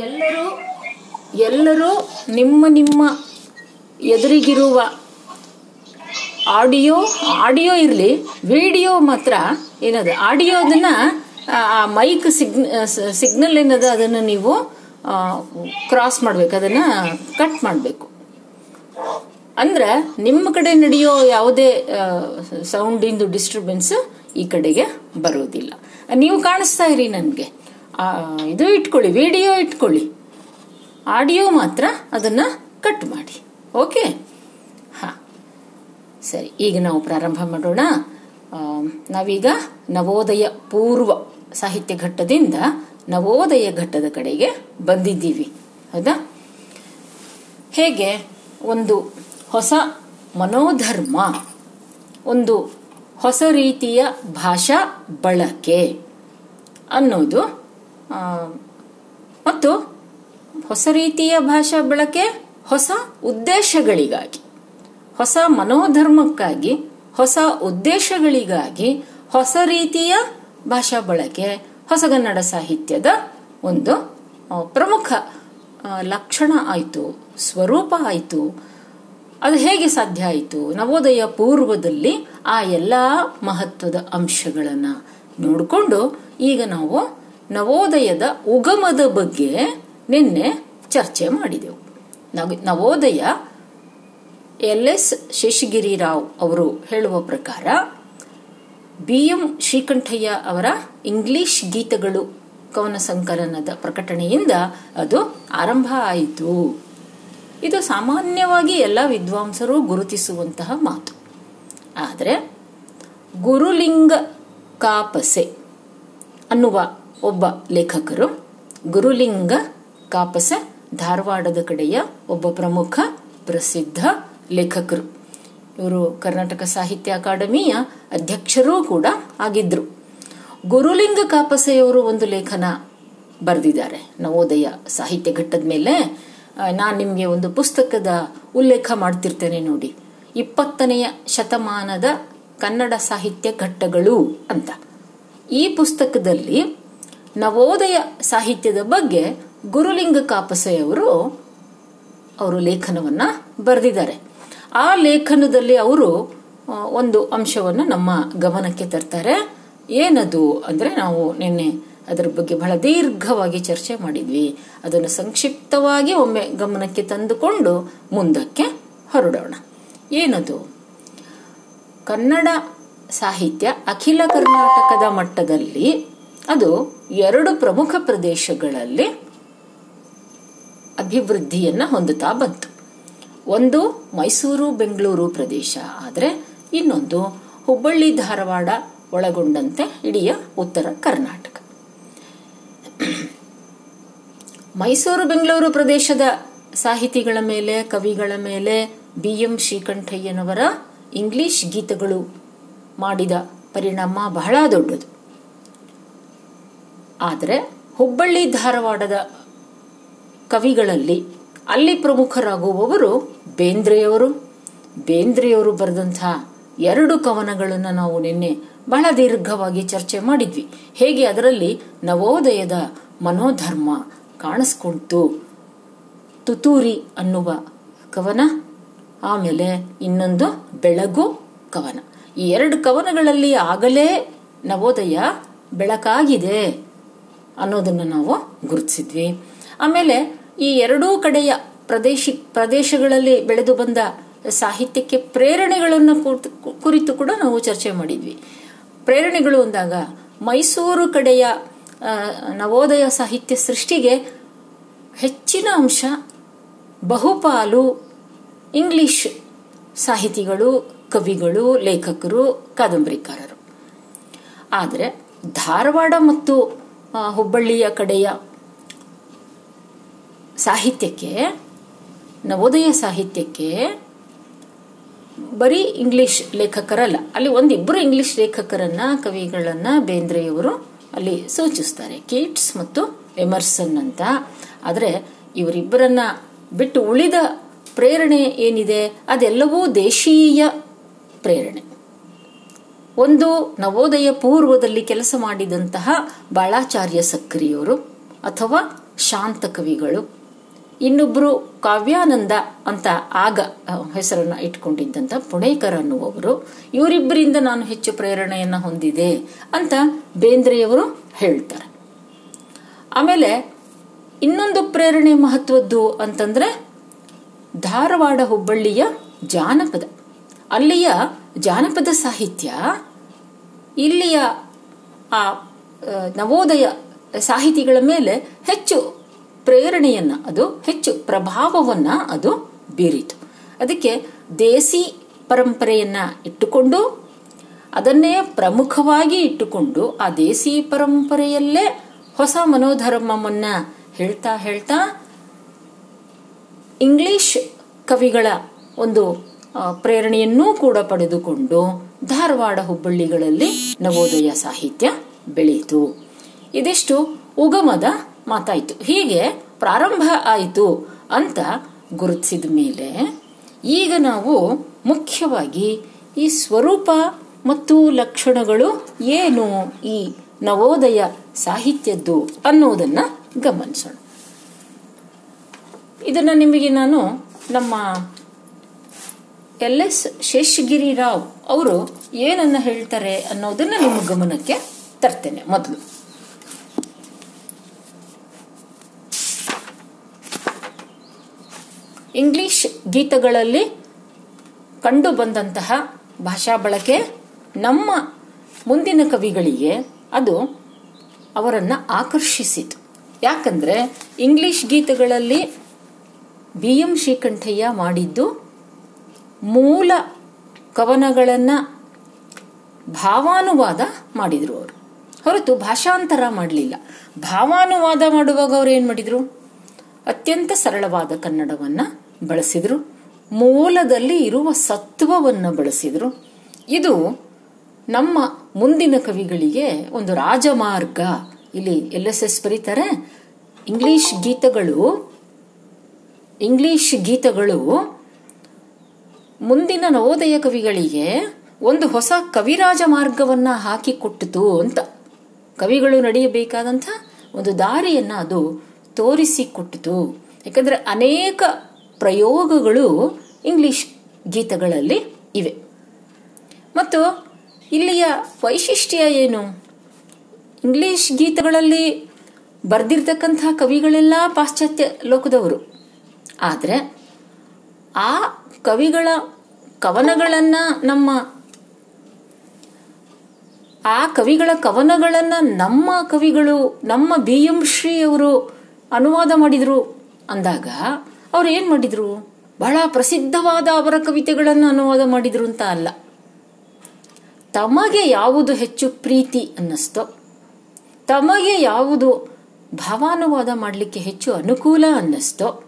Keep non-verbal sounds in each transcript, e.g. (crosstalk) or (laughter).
ಎಲ್ಲರೂ ಎಲ್ಲರೂ ನಿಮ್ಮ ನಿಮ್ಮ ಎದುರಿಗಿರುವ ಆಡಿಯೋ ಆಡಿಯೋ ಇರಲಿ, ವಿಡಿಯೋ ಮಾತ್ರ ಏನದು ಆಡಿಯೋದನ್ನ ಆ ಮೈಕ್ ಸಿಗ್ನ ಸಿಗ್ನಲ್ ಏನದ, ಅದನ್ನು ನೀವು ಕ್ರಾಸ್ ಮಾಡ್ಬೇಕು, ಅದನ್ನ ಕಟ್ ಮಾಡಬೇಕು. ಅಂದ್ರೆ ನಿಮ್ಮ ಕಡೆ ನಡೆಯೋ ಯಾವುದೇ ಸೌಂಡಿಂದು ಡಿಸ್ಟರ್ಬೆನ್ಸ್ ಈ ಕಡೆಗೆ ಬರೋದಿಲ್ಲ. ನೀವು ಕಾಣಿಸ್ತಾ ಇರಿ ನನಗೆ. ಇದು ಇಟ್ಕೊಳ್ಳಿ, ವಿಡಿಯೋ ಇಟ್ಕೊಳ್ಳಿ. ಆಡಿಯೋ ಮಾತ್ರ ಅದನ್ನ ಕಟ್ ಮಾಡಿ. ಓಕೆ? ಹಾ. ಸರಿ, ಈಗ ನಾವು ಪ್ರಾರಂಭ ಮಾಡೋಣ. ನಾವೀಗ ನವೋದಯ ಪೂರ್ವ ಸಾಹಿತ್ಯ ಘಟ್ಟದಿಂದ ನವೋದಯ ಘಟ್ಟದ ಕಡೆಗೆ ಬಂದಿದ್ದೀವಿ. ಹೌದಾ? ಹೇಗೆ? ಒಂದು ಹೊಸ ಮನೋಧರ್ಮ, ಒಂದು ಹೊಸ ರೀತಿಯ ಭಾಷಾ ಬಳಕೆ ಅನ್ನೋದು ಮತ್ತು ಹೊಸ ರೀತಿಯ ಭಾಷಾ ಬಳಕೆ ಹೊಸ ಉದ್ದೇಶಗಳಿಗಾಗಿ, ಹೊಸ ಮನೋಧರ್ಮಕ್ಕಾಗಿ, ಹೊಸ ಉದ್ದೇಶಗಳಿಗಾಗಿ ಹೊಸ ರೀತಿಯ ಭಾಷಾ ಬಳಕೆ ಹೊಸಗನ್ನಡ ಸಾಹಿತ್ಯದ ಒಂದು ಪ್ರಮುಖ ಲಕ್ಷಣ ಆಯಿತು, ಸ್ವರೂಪ ಆಯಿತು, ಅದು ಹೇಗೆ ಸಾಧ್ಯ ಆಯಿತು, ನವೋದಯ ಪೂರ್ವದಲ್ಲಿ ಆ ಎಲ್ಲ ಮಹತ್ವದ ಅಂಶಗಳನ್ನು ನೋಡಿಕೊಂಡು ಈಗ ನಾವು ನವೋದಯದ ಉಗಮದ ಬಗ್ಗೆ ನಿನ್ನೆ ಚರ್ಚೆ ಮಾಡಿದೆವು. ನವೋದಯ ಎಲ್ ಎಸ್ ಶೇಷಗಿರಿ ರಾವ್ ಅವರು ಹೇಳುವ ಪ್ರಕಾರ ಬಿ ಎಂ ಶ್ರೀಕಂಠಯ್ಯ ಅವರ ಇಂಗ್ಲಿಷ್ ಗೀತಗಳು ಕವನ ಸಂಕಲನದ ಪ್ರಕಟಣೆಯಿಂದ ಅದು ಆರಂಭ ಆಯಿತು. ಇದು ಸಾಮಾನ್ಯವಾಗಿ ಎಲ್ಲ ವಿದ್ವಾಂಸರು ಗುರುತಿಸುವಂತಹ ಮಾತು. ಆದರೆ ಗುರುಲಿಂಗ ಕಾಪಸೆ ಅನ್ನುವ ಒಬ್ಬ ಲೇಖಕರು, ಗುರುಲಿಂಗ ಕಾಪಸ ಧಾರವಾಡದ ಕಡೆಯ ಒಬ್ಬ ಪ್ರಮುಖ ಪ್ರಸಿದ್ಧ ಲೇಖಕರು. ಇವರು ಕರ್ನಾಟಕ ಸಾಹಿತ್ಯ ಅಕಾಡೆಮಿಯ ಅಧ್ಯಕ್ಷರೂ ಕೂಡ ಆಗಿದ್ರು. ಗುರುಲಿಂಗ ಕಾಪಸೆಯವರು ಒಂದು ಲೇಖನ ಬರೆದಿದ್ದಾರೆ. ನವೋದಯ ಸಾಹಿತ್ಯ ಘಟ್ಟದ ಮೇಲೆ ನಾನು ನಿಮಗೆ ಒಂದು ಪುಸ್ತಕದ ಉಲ್ಲೇಖ ಮಾಡ್ತಿರ್ತೇನೆ ನೋಡಿ. ಇಪ್ಪತ್ತನೆಯ ಶತಮಾನದ ಕನ್ನಡ ಸಾಹಿತ್ಯ ಘಟ್ಟಗಳು ಅಂತ. ಈ ಪುಸ್ತಕದಲ್ಲಿ ನವೋದಯ ಸಾಹಿತ್ಯದ ಬಗ್ಗೆ ಗುರುಲಿಂಗ ಕಾಪಸೆಯವರು ಅವರು ಲೇಖನವನ್ನ ಬರೆದಿದ್ದಾರೆ. ಆ ಲೇಖನದಲ್ಲಿ ಅವರು ಒಂದು ಅಂಶವನ್ನು ನಮ್ಮ ಗಮನಕ್ಕೆ ತರ್ತಾರೆ. ಏನದು ಅಂದ್ರೆ ನಾವು ನಿನ್ನೆ ಅದರ ಬಗ್ಗೆ ಬಹಳ ದೀರ್ಘವಾಗಿ ಚರ್ಚೆ ಮಾಡಿದ್ವಿ. ಅದನ್ನು ಸಂಕ್ಷಿಪ್ತವಾಗಿ ಒಮ್ಮೆ ಗಮನಕ್ಕೆ ತಂದುಕೊಂಡು ಮುಂದಕ್ಕೆ ಹೊರಡೋಣ. ಏನದು? ಕನ್ನಡ ಸಾಹಿತ್ಯ ಅಖಿಲ ಕರ್ನಾಟಕದ ಮಟ್ಟದಲ್ಲಿ ಅದು ಎರಡು ಪ್ರಮುಖ ಪ್ರದೇಶಗಳಲ್ಲಿ ಅಭಿವೃದ್ಧಿಯನ್ನ ಹೊಂದುತ್ತಾ ಬಂತು. ಒಂದು ಮೈಸೂರು ಬೆಂಗಳೂರು ಪ್ರದೇಶ, ಆದರೆ ಇನ್ನೊಂದು ಹುಬ್ಬಳ್ಳಿ ಧಾರವಾಡ ಒಳಗೊಂಡಂತೆ ಇಡೀ ಉತ್ತರ ಕರ್ನಾಟಕ. ಮೈಸೂರು ಬೆಂಗಳೂರು ಪ್ರದೇಶದ ಸಾಹಿತಿಗಳ ಮೇಲೆ, ಕವಿಗಳ ಮೇಲೆ ಬಿ ಎಂ ಶ್ರೀಕಂಠಯ್ಯನವರ ಇಂಗ್ಲಿಷ್ ಗೀತಗಳು ಮಾಡಿದ ಪರಿಣಾಮ ಬಹಳ ದೊಡ್ಡದು. ಆದರೆ ಹುಬ್ಬಳ್ಳಿ ಧಾರವಾಡದ ಕವಿಗಳಲ್ಲಿ ಅಲ್ಲಿ ಪ್ರಮುಖರಾಗುವವರು ಬೇಂದ್ರೆಯವರು. ಬೇಂದ್ರೆಯವರು ಬರೆದಂತಹ ಎರಡು ಕವನಗಳನ್ನು ನಾವು ನಿನ್ನೆ ಬಹಳ ದೀರ್ಘವಾಗಿ ಚರ್ಚೆ ಮಾಡಿದ್ವಿ. ಹೇಗೆ ಅದರಲ್ಲಿ ನವೋದಯದ ಮನೋಧರ್ಮ ಕಾಣಿಸ್ಕೊಂತು ತುತೂರಿ ಅನ್ನುವ ಕವನ, ಆಮೇಲೆ ಇನ್ನೊಂದು ಬೆಳಗು ಕವನ. ಈ ಎರಡು ಕವನಗಳಲ್ಲಿ ಆಗಲೇ ನವೋದಯ ಬೆಳಕಾಗಿದೆ. ಅನ್ನೋದನ್ನು ನಾವು ಗುರುತಿಸಿದ್ವಿ. ಆಮೇಲೆ ಈ ಎರಡೂ ಕಡೆಯ ಪ್ರದೇಶ, ಪ್ರದೇಶಗಳಲ್ಲಿ ಬೆಳೆದು ಬಂದ ಸಾಹಿತ್ಯಕ್ಕೆ ಪ್ರೇರಣೆಗಳನ್ನು ಕುರ್ತು- ಕೂಡ ನಾವು ಚರ್ಚೆ ಮಾಡಿದ್ವಿ. ಪ್ರೇರಣೆಗಳು ಅಂದಾಗ ಮೈಸೂರು ಕಡೆಯ ನವೋದಯ ಸಾಹಿತ್ಯ ಸೃಷ್ಟಿಗೆ ಹೆಚ್ಚಿನ ಅಂಶ ಬಹುಪಾಲು ಇಂಗ್ಲಿಷ್ ಸಾಹಿತಿಗಳು, ಕವಿಗಳು, ಲೇಖಕರು, ಕಾದಂಬರಿಕಾರರು. ಆದರೆ ಧಾರವಾಡ ಮತ್ತು ಹುಬ್ಬಳ್ಳಿಯ ಕಡೆಯ ಸಾಹಿತ್ಯಕ್ಕೆ, ನವೋದಯ ಸಾಹಿತ್ಯಕ್ಕೆ ಬರೀ ಇಂಗ್ಲಿಷ್ ಲೇಖಕರಲ್ಲ, ಅಲ್ಲಿ ಒಂದಿಬ್ಬರು ಇಂಗ್ಲಿಷ್ ಲೇಖಕರನ್ನ, ಕವಿಗಳನ್ನ ಬೇಂದ್ರೆಯವರು ಅಲ್ಲಿ ಸೂಚಿಸ್ತಾರೆ. ಕೀಟ್ಸ್ ಮತ್ತು ಎಮರ್ಸನ್ ಅಂತ. ಆದರೆ ಇವರಿಬ್ಬರನ್ನ ಬಿಟ್ಟು ಉಳಿದ ಪ್ರೇರಣೆ ಏನಿದೆ? ಅದೆಲ್ಲವೂ ದೇಶೀಯ ಪ್ರೇರಣೆ. ಒಂದು ನವೋದಯ ಪೂರ್ವದಲ್ಲಿ ಕೆಲಸ ಮಾಡಿದಂತಹ ಬಾಳಾಚಾರ್ಯ ಸಕ್ರಿಯವರು ಅಥವಾ ಶಾಂತ ಕವಿಗಳು. ಇನ್ನೊಬ್ಬರು ಕಾವ್ಯಾನಂದ ಅಂತ ಆಗ ಹೆಸರನ್ನ ಇಟ್ಕೊಂಡಿದ್ದಂಥ ಪುಣೇಕರ್ ಅನ್ನುವವರು. ಇವರಿಬ್ಬರಿಂದ ನಾನು ಹೆಚ್ಚು ಪ್ರೇರಣೆಯನ್ನು ಹೊಂದಿದೆ ಅಂತ ಬೇಂದ್ರೆಯವರು ಹೇಳ್ತಾರೆ. ಆಮೇಲೆ ಇನ್ನೊಂದು ಪ್ರೇರಣೆ ಮಹತ್ವದ್ದು ಅಂತಂದ್ರೆ ಧಾರವಾಡ ಹುಬ್ಬಳ್ಳಿಯ ಜಾನಪದ. ಅಲ್ಲಿಯ ಜಾನಪದ ಸಾಹಿತ್ಯ ಇಲ್ಲಿಯ ಆ ನವೋದಯ ಸಾಹಿತಿಗಳ ಮೇಲೆ ಹೆಚ್ಚು ಪ್ರೇರಣೆಯನ್ನ, ಅದು ಹೆಚ್ಚು ಪ್ರಭಾವವನ್ನ ಅದು ಬೀರಿತು. ಅದಕ್ಕೆ ದೇಸಿ ಪರಂಪರೆಯನ್ನ ಇಟ್ಟುಕೊಂಡು, ಅದನ್ನೇ ಪ್ರಮುಖವಾಗಿ ಇಟ್ಟುಕೊಂಡು ಆ ದೇಸಿ ಪರಂಪರೆಯಲ್ಲೇ ಹೊಸ ಮನೋಧರ್ಮವನ್ನ ಹೇಳ್ತಾ ಹೇಳ್ತಾ ಇಂಗ್ಲಿಷ್ ಕವಿಗಳ ಒಂದು ಪ್ರೇರಣೆಯನ್ನೂ ಕೂಡ ಪಡೆದುಕೊಂಡು ಧಾರವಾಡ ಹುಬ್ಬಳ್ಳಿಗಳಲ್ಲಿ ನವೋದಯ ಸಾಹಿತ್ಯ ಬೆಳೆಯಿತು. ಇದಿಷ್ಟು ಉಗಮದ ಮಾತಾಯಿತು. ಹೀಗೆ ಪ್ರಾರಂಭ ಆಯಿತು ಅಂತ ಗುರುತಿಸಿದ ಮೇಲೆ ಈಗ ನಾವು ಮುಖ್ಯವಾಗಿ ಈ ಸ್ವರೂಪ ಮತ್ತು ಲಕ್ಷಣಗಳು ಏನು ಈ ನವೋದಯ ಸಾಹಿತ್ಯದ್ದು ಅನ್ನೋದನ್ನ ಗಮನಿಸೋಣ. ಇದನ್ನ ನಿಮಗೆ ನಾನು ನಮ್ಮ ಎಲ್ ಎಸ್ ಶೇಷಗಿರಿ ರಾವ್ ಅವರು ಏನನ್ನ ಹೇಳ್ತಾರೆ ಅನ್ನೋದನ್ನ ನಿಮ್ಮ ಗಮನಕ್ಕೆ ತರ್ತೇನೆ ಮೊದಲು. ಇಂಗ್ಲಿಷ್ ಗೀತಗಳಲ್ಲಿ ಕಂಡು ಬಂದಂತಹ ಭಾಷಾ ಬಳಕೆ ನಮ್ಮ ಮುಂದಿನ ಕವಿಗಳಿಗೆ ಅದು ಅವರನ್ನು ಆಕರ್ಷಿಸಿತು. ಯಾಕಂದ್ರೆ ಇಂಗ್ಲಿಷ್ ಗೀತಗಳಲ್ಲಿ ಬಿ ಎಂ ಶ್ರೀಕಂಠಯ್ಯ ಮಾಡಿದ್ದು ಮೂಲ ಕವನಗಳನ್ನು ಭಾವಾನುವಾದ ಮಾಡಿದ್ರು ಅವರು. ಹೊರತು ಭಾಷಾಂತರ ಮಾಡಲಿಲ್ಲ. ಭಾವಾನುವಾದ ಮಾಡುವಾಗ ಅವ್ರು ಏನು ಮಾಡಿದ್ರು? ಅತ್ಯಂತ ಸರಳವಾದ ಕನ್ನಡವನ್ನ ಬಳಸಿದ್ರು. ಮೂಲದಲ್ಲಿ ಇರುವ ಸತ್ವವನ್ನು ಬಳಸಿದ್ರು. ಇದು ನಮ್ಮ ಮುಂದಿನ ಕವಿಗಳಿಗೆ ಒಂದು ರಾಜಮಾರ್ಗ. ಇಲ್ಲಿ ಎಲ್ ಎಸ್ ಎಸ್ ಬರೀತಾರೆ, ಇಂಗ್ಲಿಷ್ ಗೀತಗಳು ಇಂಗ್ಲಿಷ್ ಗೀತಗಳು ಮುಂದಿನ ನವೋದಯ ಕವಿಗಳಿಗೆ ಒಂದು ಹೊಸ ಕವಿರಾಜ ಮಾರ್ಗವನ್ನ ಹಾಕಿಕೊಟ್ಟಿತು ಅಂತ. ಕವಿಗಳು ನಡೆಯಬೇಕಾದಂಥ ಒಂದು ದಾರಿಯನ್ನ ಅದು ತೋರಿಸಿಕೊಟ್ಟಿತು. ಯಾಕಂದ್ರೆ ಅನೇಕ ಪ್ರಯೋಗಗಳು ಇಂಗ್ಲಿಷ್ ಗೀತಗಳಲ್ಲಿ ಇವೆ. ಮತ್ತು ಇಲ್ಲಿಯ ವೈಶಿಷ್ಟ್ಯ ಏನು? ಇಂಗ್ಲಿಷ್ ಗೀತಗಳಲ್ಲಿ ಬರೆದಿರ್ತಕ್ಕಂಥ ಕವಿಗಳೆಲ್ಲ ಪಾಶ್ಚಾತ್ಯ ಲೋಕದವರು. ಆದರೆ ಆ ಕವಿಗಳ ಕವನಗಳನ್ನ ನಮ್ಮ, ಆ ಕವಿಗಳ ಕವನಗಳನ್ನ ನಮ್ಮ ಕವಿಗಳು, ನಮ್ಮ ಬಿ ಎಂ ಶ್ರೀ ಅವರು ಅನುವಾದ ಮಾಡಿದ್ರು ಅಂದಾಗ ಅವ್ರು ಏನ್ ಮಾಡಿದ್ರು? ಬಹಳ ಪ್ರಸಿದ್ಧವಾದ ಅವರ ಕವಿತೆಗಳನ್ನು ಅನುವಾದ ಮಾಡಿದ್ರು ಅಂತ ಅಲ್ಲ. ತಮಗೆ ಯಾವುದು ಹೆಚ್ಚು ಪ್ರೀತಿ ಅನ್ನಿಸ್ತೋ, ತಮಗೆ ಯಾವುದು ಭಾವಾನುವಾದ ಮಾಡಲಿಕ್ಕೆ ಹೆಚ್ಚು ಅನುಕೂಲ ಅನ್ನಿಸ್ತೋ,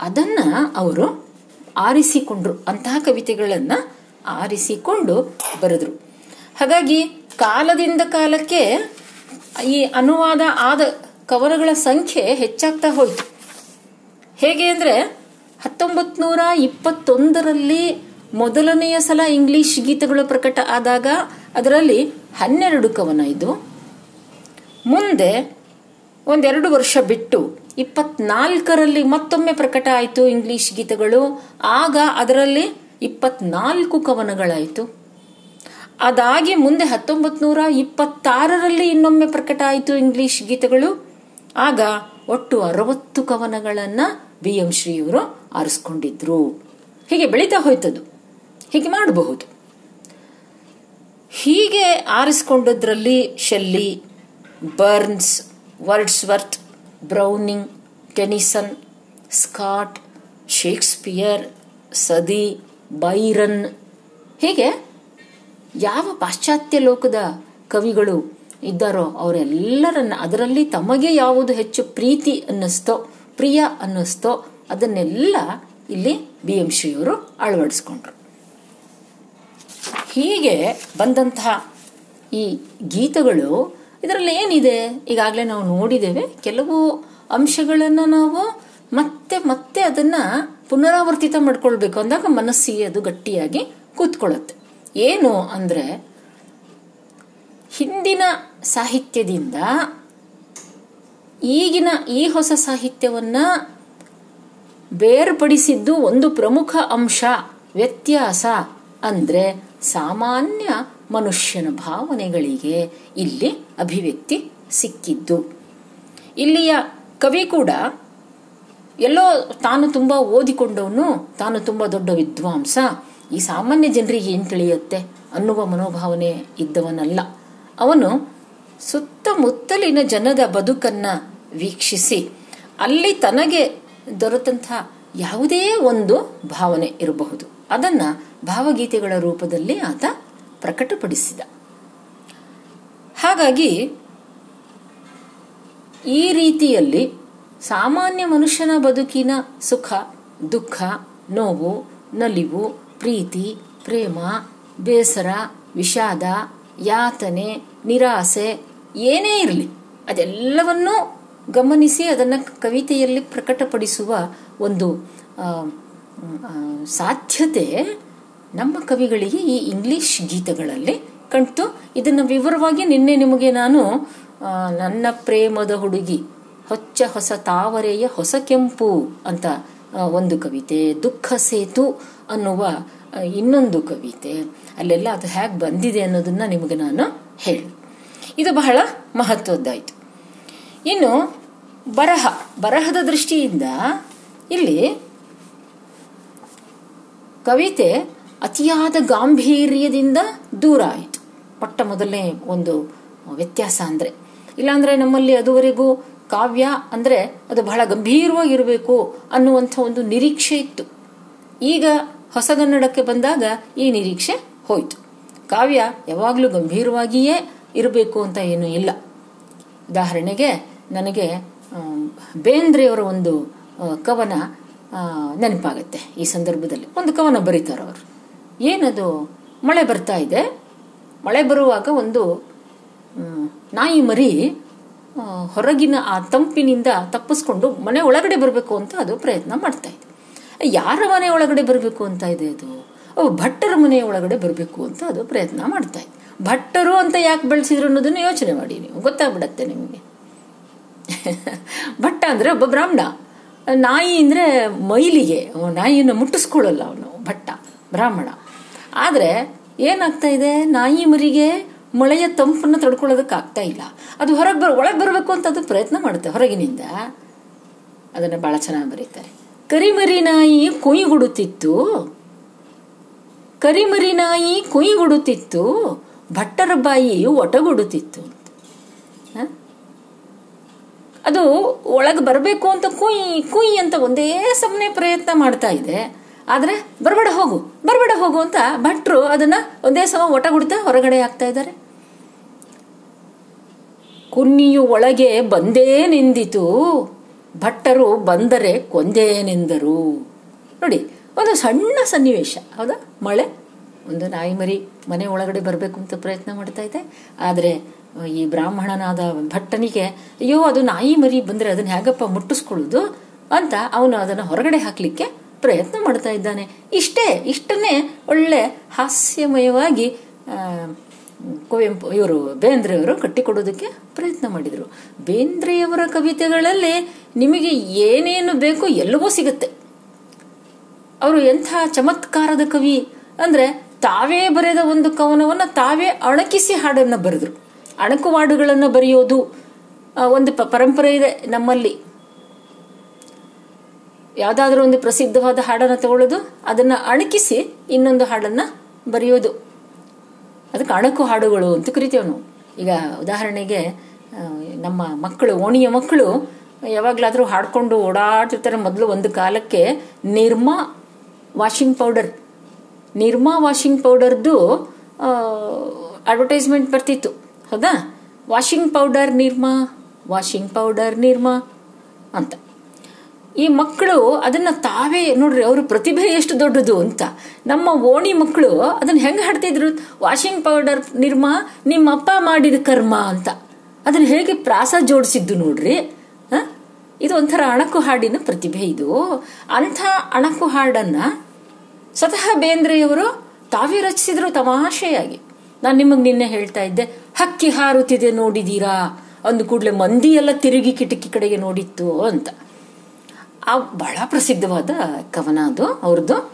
ಅದನ್ನ ಅವರು ಆರಿಸಿಕೊಂಡ್ರು. ಅಂತಹ ಕವಿತೆಗಳನ್ನ ಆರಿಸಿಕೊಂಡು ಬರೆದ್ರು. ಹಾಗಾಗಿ ಕಾಲದಿಂದ ಕಾಲಕ್ಕೆ ಈ ಅನುವಾದ ಆದ ಕವನಗಳ ಸಂಖ್ಯೆ ಹೆಚ್ಚಾಗ್ತಾ ಹೋಯ್ತು. ಹೇಗೆ ಅಂದ್ರೆ ಹತ್ತೊಂಬತ್ ನೂರ ಇಪ್ಪತ್ತೊಂದರಲ್ಲಿ ಮೊದಲನೆಯ ಸಲ ಇಂಗ್ಲಿಷ್ ಗೀತೆಗಳು ಪ್ರಕಟ ಆದಾಗ ಅದರಲ್ಲಿ ಹನ್ನೆರಡು ಕವನ ಇದು ಮುಂದೆ ಒಂದೆರಡು ವರ್ಷ ಬಿಟ್ಟು ಇಪ್ಪತ್ನಾಲ್ಕರಲ್ಲಿ ಮತ್ತೊಮ್ಮೆ ಪ್ರಕಟ ಆಯಿತು ಇಂಗ್ಲಿಷ್ ಗೀತೆಗಳು. ಆಗ ಅದರಲ್ಲಿ ಇಪ್ಪತ್ನಾಲ್ಕು ಕವನಗಳಾಯಿತು. ಅದಾಗಿ ಮುಂದೆ ಹತ್ತೊಂಬತ್ ನೂರ ಇಪ್ಪತ್ತಾರರಲ್ಲಿ ಇನ್ನೊಮ್ಮೆ ಪ್ರಕಟ ಆಯಿತು ಇಂಗ್ಲಿಷ್ ಗೀತೆಗಳು. ಆಗ ಒಟ್ಟು ಅರವತ್ತು ಕವನಗಳನ್ನ ಬಿ ಎಂ ಶ್ರೀಯವರು ಆರಿಸ್ಕೊಂಡಿದ್ರು. ಹೀಗೆ ಬೆಳೀತಾ ಹೋಯ್ತದು ಹೀಗೆ ಮಾಡಬಹುದು. ಹೀಗೆ ಆರಿಸ್ಕೊಂಡದ್ರಲ್ಲಿ Shelley, Burns, Wordsworth Browning Tennyson Scott Shakespeare Southey Byron ಹೀಗೆ ಯಾವ ಪಾಶ್ಚಾತ್ಯ ಲೋಕದ ಕವಿಗಳು ಇದ್ದಾರೋ ಅವರೆಲ್ಲರನ್ನ ಅದರಲ್ಲಿ ತಮಗೆ ಯಾವುದು ಹೆಚ್ಚು ಪ್ರೀತಿ ಅನ್ನಿಸ್ತೋ, ಪ್ರಿಯ ಅನ್ನಿಸ್ತೋ, ಅದನ್ನೆಲ್ಲ ಇಲ್ಲಿ ಬಿ ಎಂ ಶ್ರೀಯವರು ಅಳವಡಿಸ್ಕೊಂಡ್ರು. ಹೀಗೆ ಬಂದಂತಹ ಈ ಗೀತಗಳು ಇದರಲ್ಲಿ ಏನಿದೆ? ಈಗಾಗಲೇ ನಾವು ನೋಡಿದ್ದೇವೆ ಕೆಲವು ಅಂಶಗಳನ್ನು ನಾವು ಮತ್ತೆ ಮತ್ತೆ ಅದನ್ನ ಪುನರಾವರ್ತಿತ ಮಾಡ್ಕೊಳ್ಬೇಕು. ಅಂದಾಗ ಮನಸ್ಸಿಗೆ ಅದು ಗಟ್ಟಿಯಾಗಿ ಕೂತ್ಕೊಳ್ಳುತ್ತೆ. ಏನು ಅಂದ್ರೆ ಹಿಂದಿನ ಸಾಹಿತ್ಯದಿಂದ ಈಗಿನ ಈ ಹೊಸ ಸಾಹಿತ್ಯವನ್ನ ಬೇರ್ಪಡಿಸಿದ್ದು ಒಂದು ಪ್ರಮುಖ ಅಂಶ ವ್ಯತ್ಯಾಸ ಅಂದ್ರೆ ಸಾಮಾನ್ಯ ಮನುಷ್ಯನ ಭಾವನೆಗಳಿಗೆ ಇಲ್ಲಿ ಅಭಿವ್ಯಕ್ತಿ ಸಿಕ್ಕಿದ್ದು. ಇಲ್ಲಿಯ ಕವಿ ಕೂಡ ಎಲ್ಲೋ ತಾನು ತುಂಬ ಓದಿಕೊಂಡವನು, ತಾನು ತುಂಬ ದೊಡ್ಡ ವಿದ್ವಾಂಸ. ಈ ಸಾಮಾನ್ಯ ಜನರಿಗೆ ಏನು ತಿಳಿಯುತ್ತೆ ಅನ್ನುವ ಮನೋಭಾವನೆ ಇದ್ದವನಲ್ಲ. ಅವನು ಸುತ್ತಮುತ್ತಲಿನ ಜನದ ಬದುಕನ್ನ ವೀಕ್ಷಿಸಿ, ಅಲ್ಲಿ ತನಗೆ ದೊರೆತಂತಹ ಯಾವುದೇ ಒಂದು ಭಾವನೆ ಇರಬಹುದು. ಅದನ್ನ ಭಾವಗೀತೆಗಳ ರೂಪದಲ್ಲಿ ಆತ ಪ್ರಕಟಪಡಿಸಿದ. ಹಾಗಾಗಿ, ಈ ರೀತಿಯಲ್ಲಿ ಸಾಮಾನ್ಯ ಮನುಷ್ಯನ ಬದುಕಿನ ಸುಖ, ದುಃಖ, ನೋವು, ನಲಿವು, ಪ್ರೀತಿ, ಪ್ರೇಮ, ಬೇಸರ, ವಿಷಾದ, ಯಾತನೆ, ನಿರಾಸೆ ಏನೇ ಇರಲಿ, ಅದೆಲ್ಲವನ್ನೂ ಗಮನಿಸಿ ಅದನ್ನು ಕವಿತೆಯಲ್ಲಿ ಪ್ರಕಟಪಡಿಸುವ ಒಂದು ಸಾಧ್ಯತೆ ನಮ್ಮ ಕವಿಗಳಿಗೆ ಈ ಇಂಗ್ಲಿಷ್ ಗೀತೆಗಳಲ್ಲಿ ಕಂಡ್ತು ಇದನ್ನು ವಿವರವಾಗಿ ನಿನ್ನೆ ನಿಮಗೆ ನಾನು ನನ್ನ ಪ್ರೇಮದ ಹುಡುಗಿ, ಹೊಚ್ಚ ಹೊಸ ತಾವರೆಯ ಹೊಸ ಕೆಂಪು ಅಂತ ಒಂದು ಕವಿತೆ, ದುಃಖ ಸೇತು ಅನ್ನುವ ಇನ್ನೊಂದು ಕವಿತೆ. ಅಲ್ಲೆಲ್ಲ ಅದು ಹೇಗೆ ಬಂದಿದೆ ಅನ್ನೋದನ್ನ ನಿಮಗೆ ನಾನು ಹೇಳಿ. ಇದು ಬಹಳ ಮಹತ್ವದ್ದಾಯಿತು. ಇನ್ನು, ಬರಹ, ಬರಹದ ದೃಷ್ಟಿಯಿಂದ ಇಲ್ಲಿ ಕವಿತೆ ಅತಿಯಾದ ಗಾಂಭೀರ್ಯದಿಂದ ದೂರ ಆಯಿತು. ಪಟ್ಟ ಮೊದಲನೇ ಒಂದು ವ್ಯತ್ಯಾಸ ಅಂದ್ರೆ, ಇಲ್ಲಾಂದ್ರೆ ನಮ್ಮಲ್ಲಿ ಅದುವರೆಗೂ ಕಾವ್ಯ ಅಂದ್ರೆ ಅದು ಬಹಳ ಗಂಭೀರವಾಗಿರಬೇಕು ಅನ್ನುವಂಥ ಒಂದು ನಿರೀಕ್ಷೆ ಇತ್ತು. ಈಗ ಹೊಸಗನ್ನಡಕ್ಕೆ ಬಂದಾಗ ಈ ನಿರೀಕ್ಷೆ ಹೋಯಿತು. ಕಾವ್ಯ ಯಾವಾಗಲೂ ಗಂಭೀರವಾಗಿಯೇ ಇರಬೇಕು ಅಂತ ಏನೂ ಇಲ್ಲ. ಉದಾಹರಣೆಗೆ ನನಗೆ ಬೇಂದ್ರೆಯವರ ಒಂದು ಕವನ ನೆನಪಾಗುತ್ತೆ ಈ ಸಂದರ್ಭದಲ್ಲಿ. ಒಂದು ಕವನ ಬರೀತಾರೆ ಅವರು ಏನದು? ಮಳೆ ಬರ್ತಾ ಇದೆ. ಮಳೆ ಬರುವಾಗ ಒಂದು ನಾಯಿ ಮರಿ ಹೊರಗಿನ ಆ ತಂಪಿನಿಂದ ತಪ್ಪಿಸ್ಕೊಂಡು ಮನೆ ಒಳಗಡೆ ಬರಬೇಕು ಅಂತ ಅದು ಪ್ರಯತ್ನ ಮಾಡ್ತಾ ಇದೆ. ಯಾರ ಮನೆ ಒಳಗಡೆ ಬರಬೇಕು ಅಂತ ಇದೆ ಅದು? ಭಟ್ಟರ ಮನೆ ಒಳಗಡೆ ಬರಬೇಕು ಅಂತ ಅದು ಪ್ರಯತ್ನ ಮಾಡ್ತಾ ಇದೆ. ಭಟ್ಟರು ಅಂತ ಯಾಕೆ ಬೆಳೆಸಿದ್ರು ಅನ್ನೋದನ್ನು ಯೋಚನೆ ಮಾಡಿ ನೀವು. ಗೊತ್ತಾಗ್ಬಿಡತ್ತೆ ನಿಮಗೆ. (laughs) ಭಟ್ಟ ಅಂದ್ರೆ ಒಬ್ಬ ಬ್ರಾಹ್ಮಣ. ನಾಯಿ ಅಂದ್ರೆ ಮೈಲಿಗೆ. ನಾಯಿಯನ್ನು ಮುಟ್ಟಿಸ್ಕೊಳ್ಳಲ್ಲ ಅವನು. ಭಟ್ಟ, ಬ್ರಾಹ್ಮಣ. ಆದ್ರೆ ಏನಾಗ್ತಾ ಇದೆ? ನಾಯಿ ಮರಿಗೆ ಮಳೆಯ ತಂಪನ್ನು ತಡ್ಕೊಳ್ಳೋದಕ್ಕೆ ಆಗ್ತಾ ಇಲ್ಲ. ಅದು ಹೊರಗೆ ಬರ್, ಒಳಗೆ ಬರಬೇಕು ಅಂತ ಅದು ಪ್ರಯತ್ನ ಮಾಡುತ್ತೆ ಹೊರಗಿನಿಂದ. ಅದನ್ನ ಬಹಳ ಚೆನ್ನಾಗಿ ಬರೀತಾರೆ. ಕರಿಮರಿ ನಾಯಿ ಕುಯ್ಗುಡುತ್ತಿತ್ತು ಕರಿಮರಿ ನಾಯಿ ಕುಯ್ಗುಡುತ್ತಿತ್ತು ಭಟ್ಟರ ಬಾಯಿ ಒಟಗುಡುತ್ತಿತ್ತು? ಅದು ಒಳಗೆ ಬರಬೇಕು ಅಂತ ಕುಯ್ ಕುಯ್ ಅಂತ ಒಂದೇ ಸಮನೆ ಪ್ರಯತ್ನ ಮಾಡ್ತಾ ಇದೆ. ಆದ್ರೆ ಬರಬೇಡ ಹೋಗು ಬರಬೇಡ ಹೋಗು ಅಂತ ಭಟ್ರು ಅದನ್ನ ಒಂದೇ ಸಮ ಒಟಗುಡ್ತಾ ಹೊರಗಡೆ ಆಗ್ತಾ ಇದ್ದಾರೆ. ಕುನ್ನಿಯು ಒಳಗೆ ಬಂದೇ ನಿಂದಿತು, ಭಟ್ಟರು ಬಂದರೆ ಕೊಂದೇ ನಿಂದರು. ನೋಡಿ, ಒಂದು ಸಣ್ಣ ಸನ್ನಿವೇಶ, ಹೌದಾ? ಮಳೆ, ಒಂದು ನಾಯಿ ಮರಿ ಮನೆ ಒಳಗಡೆ ಬರಬೇಕು ಅಂತ ಪ್ರಯತ್ನ ಮಾಡ್ತಾ ಇದೆ. ಆದರೆ, ಈ ಬ್ರಾಹ್ಮಣನಾದ ಭಟ್ಟನಿಗೆ, ಅಯ್ಯೋ, ಅದು ನಾಯಿ ಮರಿ ಬಂದರೆ ಅದನ್ನ ಹೇಗಪ್ಪ ಮುಟ್ಟಿಸ್ಕೊಳ್ಳೋದು ಅಂತ ಅವನು ಅದನ್ನು ಹೊರಗಡೆ ಹಾಕಲಿಕ್ಕೆ ಪ್ರಯತ್ನ ಮಾಡ್ತಾ ಇದ್ದಾನೆ. ಇಷ್ಟೇ ಇಷ್ಟನ್ನೇ ಒಳ್ಳೆ ಹಾಸ್ಯಮಯವಾಗಿ ಕುವೆಂಪು ಇವರು ಬೇಂದ್ರೆಯವರು ಕಟ್ಟಿಕೊಡೋದಕ್ಕೆ ಪ್ರಯತ್ನ ಮಾಡಿದರು. ಬೇಂದ್ರೆಯವರ ಕವಿತೆಗಳಲ್ಲಿ ನಿಮಗೆ ಏನೇನು ಬೇಕೋ ಎಲ್ಲವೂ ಸಿಗುತ್ತೆ. ಅವರು ಎಂಥ ಚಮತ್ಕಾರದ ಕವಿ ಅಂದ್ರೆ ತಾವೇ ಬರೆದ ಒಂದು ಕವನವನ್ನ ತಾವೇ ಅಣಕಿಸಿ ಹಾಡನ್ನ ಬರೆದ್ರು. ಅಣಕುವಾಡುಗಳನ್ನ ಬರೆಯೋದು ಆ, ಒಂದು ಪರಂಪರೆ ಇದೆ ನಮ್ಮಲ್ಲಿ. ಯಾವುದಾದ್ರೂ ಒಂದು ಪ್ರಸಿದ್ಧವಾದ ಹಾಡನ್ನ ತಗೊಳ್ಳೋದು, ಅದನ್ನ ಅಣಕಿಸಿ ಇನ್ನೊಂದು ಹಾಡನ್ನ ಬರೆಯೋದು. ಅದಕ್ಕೆ ಅಣಕು ಹಾಡುಗಳು ಅಂತ ಕರಿತೇವೆ ನಾವು. ಈಗ ಉದಾಹರಣೆಗೆ ನಮ್ಮ ಮಕ್ಕಳು, ಓಣಿಯ ಮಕ್ಕಳು ಯಾವಾಗಲಾದರೂ ಹಾಡ್ಕೊಂಡು ಓಡಾಡ್ತಿರ್ತಾರೆ ಮೊದಲು ಒಂದು ಕಾಲಕ್ಕೆ. Nirma washing powder. Nirma washing ಪೌಡರ್ದು advertisement ಬರ್ತಿತ್ತು. ಹೌದಾ? Washing powder Nirma, washing powder Nirma ಅಂತ. ಈ ಮಕ್ಕಳು ಅದನ್ನ ತಾವೇ ನೋಡ್ರಿ, ಅವ್ರ ಪ್ರತಿಭೆ ಎಷ್ಟು ದೊಡ್ಡದು ಅಂತ. ನಮ್ಮ ಓಣಿ ಮಕ್ಕಳು ಅದನ್ನ ಹೆಂಗೆ ಹಾಡ್ತಿದ್ರು? ವಾಷಿಂಗ್ ಪೌಡರ್ ನಿರ್ಮ, ನಿಮ್ಮ ಅಪ್ಪ ಮಾಡಿದ ಕರ್ಮ ಅಂತ. ಅದನ್ನ ಹೇಗೆ ಪ್ರಾಸ ಜೋಡಿಸಿದ್ದು ನೋಡ್ರಿ? ಇದು ಒಂಥರ ಅಣಕು ಹಾಡಿನ ಪ್ರತಿಭೆ ಇದು. ಅಂಥ ಅಣಕು ಹಾಡನ್ನ ಸ್ವತಃ ಬೇಂದ್ರೆಯವರು ತಾವೇ ರಚಿಸಿದ್ರು ತಮಾಷೆಯಾಗಿ. ನಾನು ನಿಮಗೆ ನಿನ್ನೆ ಹೇಳ್ತಾ ಇದ್ದೆ, ಹಕ್ಕಿ ಹಾರುತ್ತಿದೆ ನೋಡಿದೀರಾ? ಅಂದ ಕೂಡಲೇ ಮಂದಿ ಎಲ್ಲ ತಿರುಗಿ ಕಿಟಕಿ ಕಡೆಗೆ ನೋಡಿತ್ತು ಅಂತ. ಆ ಬಹಳ ಪ್ರಸಿದ್ಧವಾದ ಕವನ ಅದು, ಅವ್ರದ್ದು.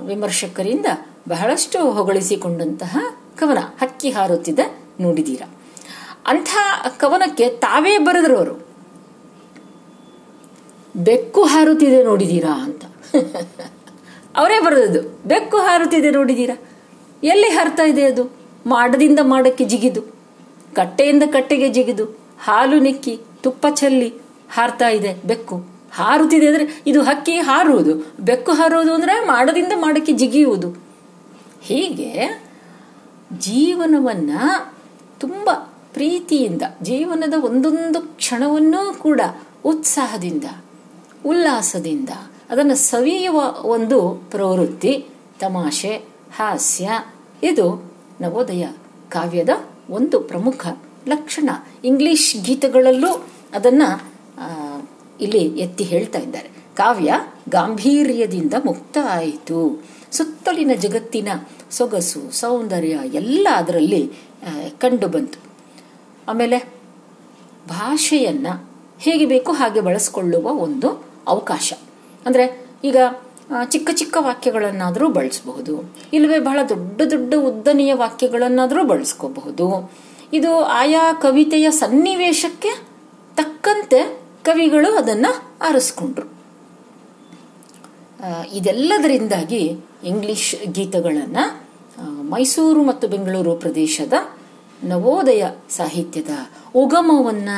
ವಿಮರ್ಶಕರಿಂದ ಬಹಳಷ್ಟು ಹೊಗಳಿಸಿಕೊಂಡಂತಹ ಕವನ, ಹಕ್ಕಿ ಹಾರುತ್ತಿದೆ, ನೋಡಿದೀರ. ಅಂಥ ಕವನಕ್ಕೆ ತಾವೇ ಬರೆದ್ರು ಅವರು ಬೆಕ್ಕು ಹಾರುತ್ತಿದೆ ನೋಡಿದೀರಾ ಅಂತ. ಅವರೇ ಬರೆದದ್ದು. ಬೆಕ್ಕು ಹಾರುತ್ತಿದೆ ನೋಡಿದೀರಾ. ಎಲ್ಲಿ ಹಾರ್ತಾ ಇದೆ ಅದು? ಮಾಡದಿಂದ ಮಾಡಕ್ಕೆ ಜಿಗಿದು. ಕಟ್ಟೆಯಿಂದ ಕಟ್ಟೆಗೆ ಜಿಗಿದು. ಹಾಲು ನೆಕ್ಕಿ ತುಪ್ಪ ಚೆಲ್ಲಿ ಹಾರ್ತಾ ಇದೆ ಬೆಕ್ಕು. ಹಾರುತ್ತಿದೆ ಅಂದ್ರೆ ಇದು ಹಕ್ಕಿ ಹಾರುವುದು, ಬೆಕ್ಕು ಹಾರುವುದು ಅಂದ್ರೆ ಮಾಡದಿಂದ ಮಾಡಕ್ಕೆ ಜಿಗಿಯುವುದು. ಹೀಗೆ ಜೀವನವನ್ನ ತುಂಬ ಪ್ರೀತಿಯಿಂದ, ಜೀವನದ ಒಂದೊಂದು ಕ್ಷಣವನ್ನೂ ಕೂಡ ಉತ್ಸಾಹದಿಂದ, ಉಲ್ಲಾಸದಿಂದ, ಅದನ್ನು ಸವಿಯುವ ಒಂದು ಪ್ರವೃತ್ತಿ, ತಮಾಷೆ, ಹಾಸ್ಯ, ಇದು ನವೋದಯ ಕಾವ್ಯದ ಒಂದು ಪ್ರಮುಖ ಲಕ್ಷಣ. ಇಂಗ್ಲಿಷ್ ಗೀತೆಗಳಲ್ಲೂ ಅದನ್ನ ಇಲ್ಲಿ ಎತ್ತಿ ಹೇಳ್ತಾ ಇದ್ದಾರೆ. ಕಾವ್ಯ ಗಾಂಭೀರ್ಯದಿಂದ ಮುಕ್ತ ಆಯಿತು ಸುತ್ತಲಿನ ಜಗತ್ತಿನ ಸೊಗಸು, ಸೌಂದರ್ಯ ಎಲ್ಲ ಅದರಲ್ಲಿ ಕಂಡು ಬಂತು. ಆಮೇಲೆ ಭಾಷೆಯನ್ನ ಹೇಗೆ ಬೇಕೋ ಹಾಗೆ ಬಳಸ್ಕೊಳ್ಳುವ ಒಂದು ಅವಕಾಶ. ಅಂದ್ರೆ ಈಗ ಚಿಕ್ಕ ಚಿಕ್ಕ ವಾಕ್ಯಗಳನ್ನಾದರೂ ಬಳಸಬಹುದು. ಇಲ್ಲವೇ ಬಹಳ ದೊಡ್ಡ ದೊಡ್ಡ ಉದ್ದನೆಯ ವಾಕ್ಯಗಳನ್ನಾದರೂ ಬಳಸ್ಕೋಬಹುದು. ಇದು ಆಯಾ ಕವಿತೆಯ ಸನ್ನಿವೇಶಕ್ಕೆ ತಕ್ಕಂತೆ ಕವಿಗಳು ಅದನ್ನ ಆರಿಸ್ಕೊಂಡ್ರು. ಇದೆಲ್ಲದರಿಂದಾಗಿ ಇಂಗ್ಲಿಷ್ ಗೀತಗಳನ್ನು ಮೈಸೂರು ಮತ್ತು ಬೆಂಗಳೂರು ಪ್ರದೇಶದ ನವೋದಯ ಸಾಹಿತ್ಯದ ಉಗಮವನ್ನ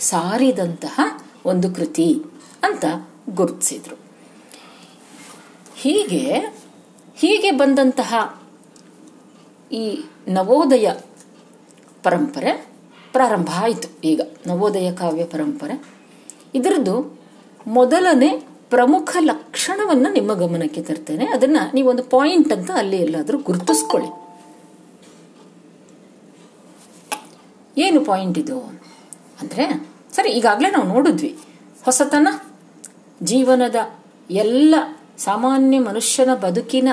ಸಾರಿದಂತಹ ಒಂದು ಕೃತಿ ಅಂತ ಗುರುತಿಸಿದ್ರು. ಹೀಗೆ ಹೀಗೆ ಬಂದಂತಹ ಈ ನವೋದಯ ಪರಂಪರೆ ಪ್ರಾರಂಭ ಆಯಿತು. ಈಗ ನವೋದಯ ಕಾವ್ಯ ಪರಂಪರೆ ಇದರದ್ದು ಮೊದಲನೇ ಪ್ರಮುಖ ಲಕ್ಷಣವನ್ನ ನಿಮ್ಮ ಗಮನಕ್ಕೆ ತರ್ತೇನೆ. ಅದನ್ನ ನೀವೊಂದು ಪಾಯಿಂಟ್ ಅಂತ ಅಲ್ಲಿ ಎಲ್ಲಾದರೂ ಗುರುತಿಸ್ಕೊಳ್ಳಿ. ಏನು ಪಾಯಿಂಟ್ ಇದು? ಅಂದ್ರೆ, ಸರಿ, ಈಗಾಗಲೇ ನಾವು ನೋಡಿದ್ವಿ. ಹೊಸತನ, ಜೀವನದ ಎಲ್ಲ ಸಾಮಾನ್ಯ ಮನುಷ್ಯನ ಬದುಕಿನ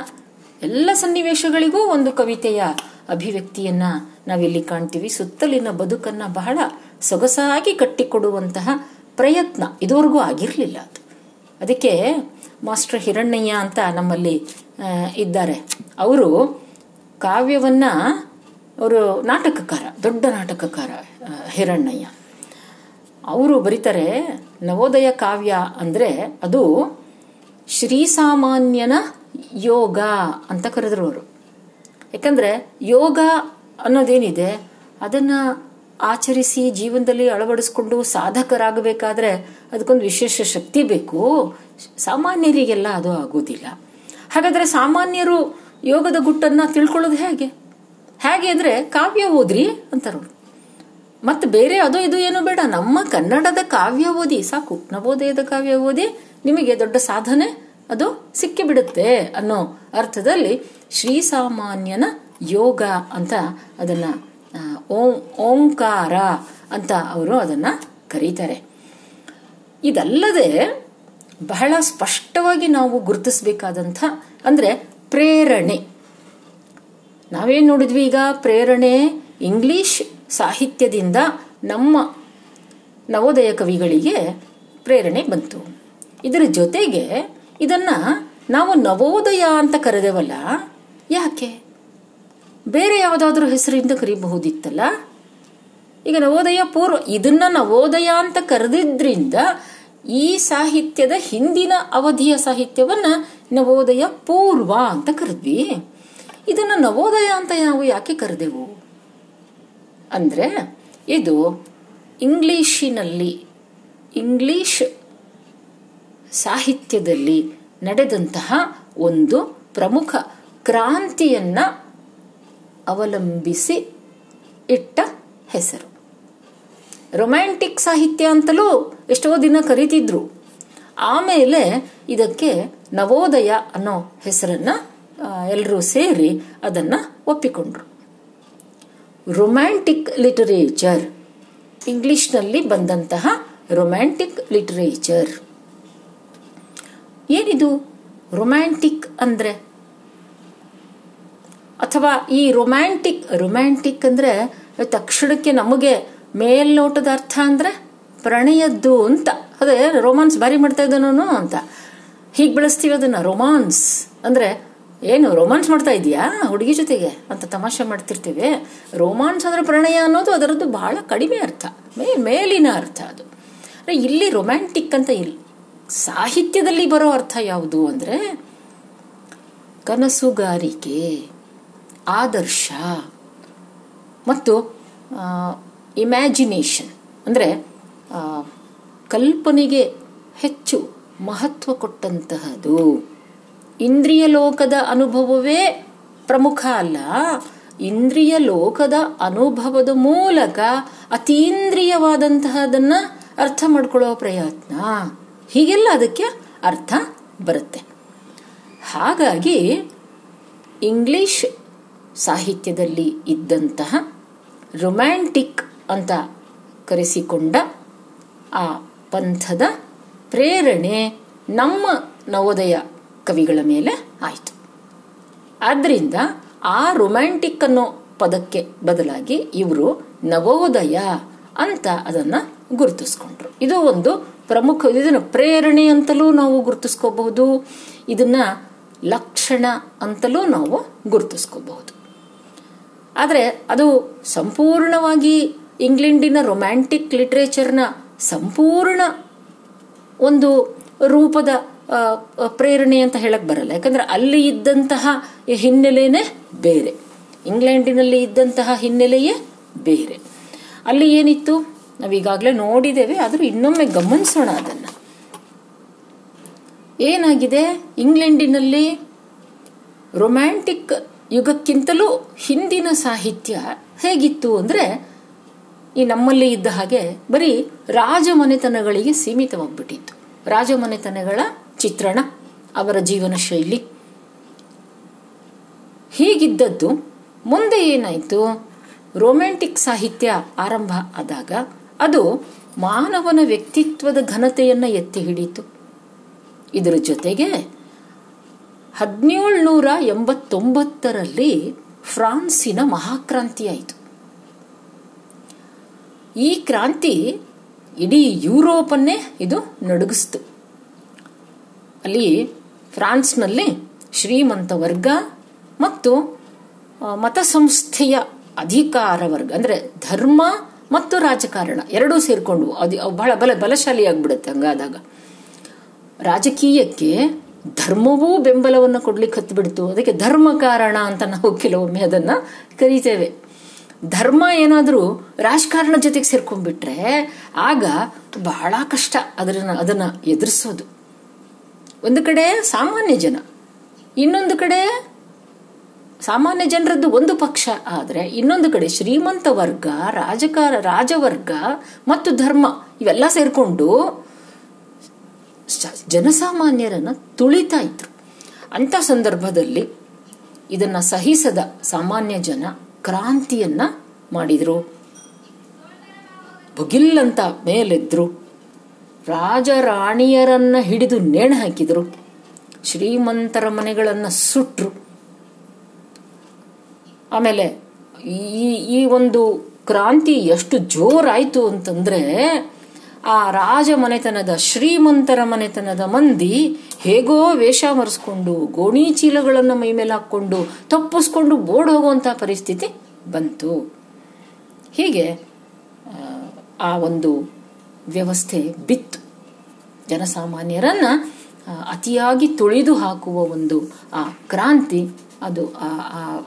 ಎಲ್ಲ ಸನ್ನಿವೇಶಗಳಿಗೂ ಒಂದು ಕವಿತೆಯ ಅಭಿವ್ಯಕ್ತಿಯನ್ನ ನಾವಿಲ್ಲಿ ಕಾಣ್ತೀವಿ. ಸುತ್ತಲಿನ ಬದುಕನ್ನ ಬಹಳ ಸೊಗಸಾಗಿ ಕಟ್ಟಿಕೊಡುವಂತಹ ಪ್ರಯತ್ನ, ಇದುವರೆಗೂ ಆಗಿರಲಿಲ್ಲ ಅದು. ಅದಕ್ಕೆ ಮಾಸ್ಟರ್ ಹಿರಣ್ಣಯ್ಯ ಅಂತ ನಮ್ಮಲ್ಲಿ ಇದ್ದಾರೆ. ಅವರು ಕಾವ್ಯವನ್ನ, ಅವರು ನಾಟಕಕಾರ, ದೊಡ್ಡ ನಾಟಕಕಾರ ಹಿರಣ್ಣಯ್ಯ. ಅವರು ಬರೀತಾರೆ ನವೋದಯ ಕಾವ್ಯ ಅಂದ್ರೆ ಅದು ಶ್ರೀಸಾಮಾನ್ಯನ ಯೋಗ ಅಂತ ಕರೆದ್ರು ಅವರು. ಯಾಕಂದ್ರೆ ಯೋಗ ಅನ್ನೋದೇನಿದೆ, ಅದನ್ನ ಆಚರಿಸಿ ಜೀವನದಲ್ಲಿ ಅಳವಡಿಸ್ಕೊಂಡು ಸಾಧಕರಾಗಬೇಕಾದ್ರೆ ಅದಕ್ಕೊಂದು ವಿಶೇಷ ಶಕ್ತಿ ಬೇಕು. ಸಾಮಾನ್ಯರಿಗೆಲ್ಲ ಅದು ಆಗೋದಿಲ್ಲ. ಹಾಗಾದ್ರೆ ಸಾಮಾನ್ಯರು ಯೋಗದ ಗುಟ್ಟನ್ನ ತಿಳ್ಕೊಳ್ಳೋದು ಹೇಗೆ? ಹೇಗೆ ಅಂದ್ರೆ ಕಾವ್ಯ ಓದ್ರಿ ಅಂತಾರವ್ರು. ಮತ್ತೆ ಬೇರೆ ಅದು ಇದು ಏನು ಬೇಡ. ನಮ್ಮ ಕನ್ನಡದ ಕಾವ್ಯ ಓದಿ, ಸಾಕು, ನವೋದಯದ ಕಾವ್ಯ ಓದಿ ನಿಮಗೆ ದೊಡ್ಡ ಸಾಧನೆ ಅದು ಸಿಕ್ಕಿಬಿಡುತ್ತೆ ಅನ್ನೋ ಅರ್ಥದಲ್ಲಿ ಶ್ರೀಸಾಮಾನ್ಯನ ಯೋಗ ಅಂತ ಅದನ್ನ ಓಂ, ಓಂಕಾರ ಅಂತ ಅವರು ಅದನ್ನ ಕರೀತಾರೆ. ಇದಲ್ಲದೆ ಬಹಳ ಸ್ಪಷ್ಟವಾಗಿ ನಾವು ಗುರುತಿಸಬೇಕಾದಂಥ, ಅಂದ್ರೆ ಪ್ರೇರಣೆ. ನಾವೇನು ನೋಡಿದ್ವಿ ಈಗ? ಪ್ರೇರಣೆ ಇಂಗ್ಲಿಷ್ ಸಾಹಿತ್ಯದಿಂದ ನಮ್ಮ ನವೋದಯ ಕವಿಗಳಿಗೆ ಪ್ರೇರಣೆ ಬಂತು. ಇದರ ಜೊತೆಗೆ ಇದನ್ನ ನಾವು ನವೋದಯ ಅಂತ ಕರೆದೇವಲ್ಲ? ಯಾಕೆ? ಬೇರೆ ಯಾವುದಾದ್ರೂ ಹೆಸರಿಂದ ಕರಿಬಹುದಿತ್ತಲ್ಲ? ಈಗ ನವೋದಯ ಪೂರ್ವ, ಇದನ್ನ ನವೋದಯ ಅಂತ ಕರೆದಿದ್ರಿಂದ ಈ ಸಾಹಿತ್ಯದ ಹಿಂದಿನ ಅವಧಿಯ ಸಾಹಿತ್ಯವನ್ನ ನವೋದಯ ಪೂರ್ವ ಅಂತ ಕರೆದ್ವಿ. ಇದನ್ನ ನವೋದಯ ಅಂತ ನಾವು ಯಾಕೆ ಕರೆದೆವು? ಅಂದ್ರೆ ಇದು ಇಂಗ್ಲಿಶಿನಲ್ಲಿ ಇಂಗ್ಲಿಷ್ ಸಾಹಿತ್ಯದಲ್ಲಿ ನಡೆದಂತಹ ಒಂದು ಪ್ರಮುಖ ಕ್ರಾಂತಿಯನ್ನ ಅವಲಂಬಿಸಿ ಇಟ್ಟ ಹೆಸರು. ರೊಮ್ಯಾಂಟಿಕ್ ಸಾಹಿತ್ಯ ಅಂತಲೂ ಎಷ್ಟೋ ದಿನ ಕರೀತಿದ್ರು. ಆಮೇಲೆ ಇದಕ್ಕೆ ನವೋದಯ ಅನ್ನೋ ಹೆಸರನ್ನ ಎಲ್ಲರೂ ಸೇರಿ ಅದನ್ನ ಒಪ್ಪಿಕೊಂಡ್ರು. Romantic literature. ಇಂಗ್ಲಿಷ್ನಲ್ಲಿ ಬಂದಂತಹ ರೊಮ್ಯಾಂಟಿಕ್ ಲಿಟರೇಚರ್. ಏನಿದು ರೊಮ್ಯಾಂಟಿಕ್ ಅಂದ್ರೆ? ಅಥವಾ ಈ ರೊಮ್ಯಾಂಟಿಕ್ ರೊಮ್ಯಾಂಟಿಕ್ ಅಂದ್ರೆ ತಕ್ಷಣಕ್ಕೆ ನಮಗೆ ಮೇಲ್ನೋಟದ ಅರ್ಥ ಅಂದ್ರೆ ಪ್ರಣಯದ್ದು ಅಂತ. ಅದೇ ರೊಮಾನ್ಸ್ ಬಾರಿ ಮಾಡ್ತಾ ಇದ್ದಾನೋ ಅಂತ. ಹೀಗೆ ಬೆಳೆಸ್ತೀವಿ ಅದನ್ನ ರೊಮಾನ್ಸ್ ಅಂದ್ರೆ ಏನು ರೊಮಾನ್ಸ್ ಮಾಡ್ತಾ ಇದೀಯಾ ಹುಡುಗಿ ಜೊತೆಗೆ ಅಂತ ತಮಾಷೆ ಮಾಡ್ತಿರ್ತೀವಿ. ರೋಮಾನ್ಸ್ ಅಂದ್ರೆ ಪ್ರಣಯ ಅನ್ನೋದು ಅದರದ್ದು ಬಹಳ ಕಡಿಮೆ ಅರ್ಥ. ಮೇ, ಮೇಲಿನ ಅರ್ಥ ಅದು. ಇಲ್ಲಿ ರೊಮ್ಯಾಂಟಿಕ್ ಅಂತ ಇಲ್ಲಿ ಸಾಹಿತ್ಯದಲ್ಲಿ ಬರೋ ಅರ್ಥ ಯಾವುದು ಅಂದ್ರೆ ಕನಸುಗಾರಿಕೆ. ಆದರ್ಶ ಮತ್ತು ಇಮ್ಯಾಜಿನೇಷನ್ ಅಂದರೆ ಕಲ್ಪನೆಗೆ ಹೆಚ್ಚು ಮಹತ್ವ ಕೊಟ್ಟಂತಹದು. ಇಂದ್ರಿಯ ಲೋಕದ ಅನುಭವವೇ ಪ್ರಮುಖ ಅಲ್ಲ. ಇಂದ್ರಿಯ ಲೋಕದ ಅನುಭವದ ಮೂಲಕ ಅತೀಂದ್ರಿಯವಾದಂತಹದನ್ನ ಅರ್ಥ ಮಾಡ್ಕೊಳ್ಳೋ ಪ್ರಯತ್ನ. ಹೀಗೆಲ್ಲ ಅದಕ್ಕೆ ಅರ್ಥ ಬರುತ್ತೆ. ಹಾಗಾಗಿ, ಇಂಗ್ಲಿಷ್ ಸಾಹಿತ್ಯದಲ್ಲಿ ಇದ್ದಂತಹ ರೊಮ್ಯಾಂಟಿಕ್ ಅಂತ ಕರೆಸಿಕೊಂಡ ಆ ಪಂಥದ ಪ್ರೇರಣೆ ನಮ್ಮ ನವೋದಯ ಕವಿಗಳ ಮೇಲೆ ಆಯಿತು. ಆದ್ದರಿಂದ ಆ ರೊಮ್ಯಾಂಟಿಕ್ ಅನ್ನೋ ಪದಕ್ಕೆ ಬದಲಾಗಿ ಇವರು ನವೋದಯ ಅಂತ ಅದನ್ನ ಗುರುತಿಸ್ಕೊಂಡ್ರು. ಇದು ಒಂದು ಪ್ರಮುಖ, ಇದನ್ನು ಪ್ರೇರಣೆ ಅಂತಲೂ ನಾವು ಗುರುತಿಸ್ಕೋಬಹುದು, ಇದನ್ನ ಲಕ್ಷಣ ಅಂತಲೂ ನಾವು ಗುರುತಿಸ್ಕೋಬಹುದು. ಆದರೆ ಅದು ಸಂಪೂರ್ಣವಾಗಿ ಇಂಗ್ಲೆಂಡಿನ ರೊಮ್ಯಾಂಟಿಕ್ ಲಿಟ್ರೇಚರ್ನ ಸಂಪೂರ್ಣ ಒಂದು ರೂಪದ ಪ್ರೇರಣೆ ಅಂತ ಹೇಳಕ್ ಬರಲ್ಲ. ಯಾಕಂದ್ರೆ ಅಲ್ಲಿ ಇದ್ದಂತಹ ಹಿನ್ನೆಲೆನೇ ಬೇರೆ. ಇಂಗ್ಲೆಂಡಿನಲ್ಲಿ ಇದ್ದಂತಹ ಹಿನ್ನೆಲೆಯೇ ಬೇರೆ. ಅಲ್ಲಿ ಏನಿತ್ತು? ನಾವೀಗಾಗಲೇ ನೋಡಿದ್ದೇವೆ, ಆದರೂ ಇನ್ನೊಮ್ಮೆ ಗಮನಿಸೋಣ ಅದನ್ನ. ಏನಾಗಿದೆ? ಇಂಗ್ಲೆಂಡಿನಲ್ಲಿ ರೊಮ್ಯಾಂಟಿಕ್ ಯುಗಕ್ಕಿಂತಲೂ ಹಿಂದಿನ ಸಾಹಿತ್ಯ ಹೇಗಿತ್ತು ಅಂದ್ರೆ ಈ ನಮ್ಮಲ್ಲಿ ಇದ್ದ ಹಾಗೆ ಬರೀ ರಾಜಮನೆತನಗಳಿಗೆ ಸೀಮಿತವಾಗ್ಬಿಟ್ಟಿತ್ತು. ರಾಜಮನೆತನಗಳ ಚಿತ್ರಣ, ಅವರ ಜೀವನ ಶೈಲಿ. ಹೀಗಿದ್ದದ್ದು ಮುಂದೆ ಏನಾಯಿತು? ರೊಮ್ಯಾಂಟಿಕ್ ಸಾಹಿತ್ಯ ಆರಂಭ ಆದಾಗ ಅದು ಮಾನವನ ವ್ಯಕ್ತಿತ್ವದ ಘನತೆಯನ್ನು ಎತ್ತಿ ಹಿಡಿತು ಇದರ ಜೊತೆಗೆ ಹದಿನೇಳುನೂರ ಎಂಬತ್ತೊಂಬತ್ತರಲ್ಲಿ ಫ್ರಾನ್ಸಿನ ಮಹಾಕ್ರಾಂತಿ ಆಯಿತು. ಈ ಕ್ರಾಂತಿ ಇಡೀ ಯುರೋಪನ್ನೇ ಇದು ನಡುಗಿಸ್ತು. ಅಲ್ಲಿ ಫ್ರಾನ್ಸ್ನಲ್ಲಿ ಶ್ರೀಮಂತ ವರ್ಗ ಮತ್ತು ಮತ ಸಂಸ್ಥೆಯ ಅಧಿಕಾರ ವರ್ಗ, ಅಂದ್ರೆ ಧರ್ಮ ಮತ್ತು ರಾಜಕಾರಣ ಎರಡೂ ಸೇರಿಕೊಂಡು, ಅದು ಬಹಳ ಬಲ ಬಲಶಾಲಿ ಆಗ್ಬಿಡುತ್ತೆ ಹಂಗಾದಾಗ. ರಾಜಕೀಯಕ್ಕೆ ಧರ್ಮವೂ ಬೆಂಬಲವನ್ನು ಕೊಡ್ಲಿಕ್ಕೆ ಹತ್ಬಿಡ್ತು. ಅದಕ್ಕೆ ಧರ್ಮ ಕಾರಣ ಅಂತ ನಾವು ಕೆಲವೊಮ್ಮೆ ಅದನ್ನ ಕರಿತೇವೆ. ಧರ್ಮ ಏನಾದರೂ ರಾಜಕಾರಣ ಜೊತೆಗೆ ಸೇರ್ಕೊಂಡ್ಬಿಟ್ರೆ ಆಗ ಬಹಳ ಕಷ್ಟ ಅದನ್ನ ಅದನ್ನ ಎದುರಿಸೋದು. ಒಂದು ಕಡೆ ಸಾಮಾನ್ಯ ಜನ, ಇನ್ನೊಂದು ಕಡೆ ಸಾಮಾನ್ಯ ಜನರದ್ದು ಒಂದು ಪಕ್ಷ ಆದರೆ ಇನ್ನೊಂದು ಕಡೆ ಶ್ರೀಮಂತ ವರ್ಗ, ರಾಜಕಾರ, ರಾಜವರ್ಗ ಮತ್ತು ಧರ್ಮ ಇವೆಲ್ಲ ಸೇರ್ಕೊಂಡು ಜನಸಾಮಾನ್ಯರನ್ನ ತುಳಿತಾ ಇದ್ರು. ಅಂತ ಸಂದರ್ಭದಲ್ಲಿ ಇದನ್ನ ಸಹಿಸದ ಸಾಮಾನ್ಯ ಜನ ಕ್ರಾಂತಿಯನ್ನ ಮಾಡಿದ್ರು. ಬುಗಿಲ್ಲಂತ ಮೇಲೆದ್ರು. ರಾಜರಾಣಿಯರನ್ನ ಹಿಡಿದು ನೇಣು ಹಾಕಿದ್ರು. ಶ್ರೀಮಂತರ ಮನೆಗಳನ್ನ ಸುಟ್ರು. ಆಮೇಲೆ ಈ ಈ ಒಂದು ಕ್ರಾಂತಿ ಎಷ್ಟು ಜೋರಾಯ್ತು ಅಂತಂದ್ರೆ ಆ ರಾಜ ಮನೆತನದ, ಶ್ರೀಮಂತರ ಮನೆತನದ ಮಂದಿ ಹೇಗೋ ವೇಷ ಮರೆಸ್ಕೊಂಡು, ಗೋಣಿ ಚೀಲಗಳನ್ನು ಮೈ ಮೇಲೆ ಹಾಕೊಂಡು ತಪ್ಪಿಸ್ಕೊಂಡು ಬೋರ್ಡ್ ಹೋಗುವಂತಹ ಪರಿಸ್ಥಿತಿ ಬಂತು. ಹೀಗೆ, ಆ ಒಂದು ವ್ಯವಸ್ಥೆ ಬಿತ್ತು. ಜನಸಾಮಾನ್ಯರನ್ನ ಅತಿಯಾಗಿ ತುಳಿದು ಹಾಕುವ ಒಂದು, ಆ, ಕ್ರಾಂತಿ ಅದು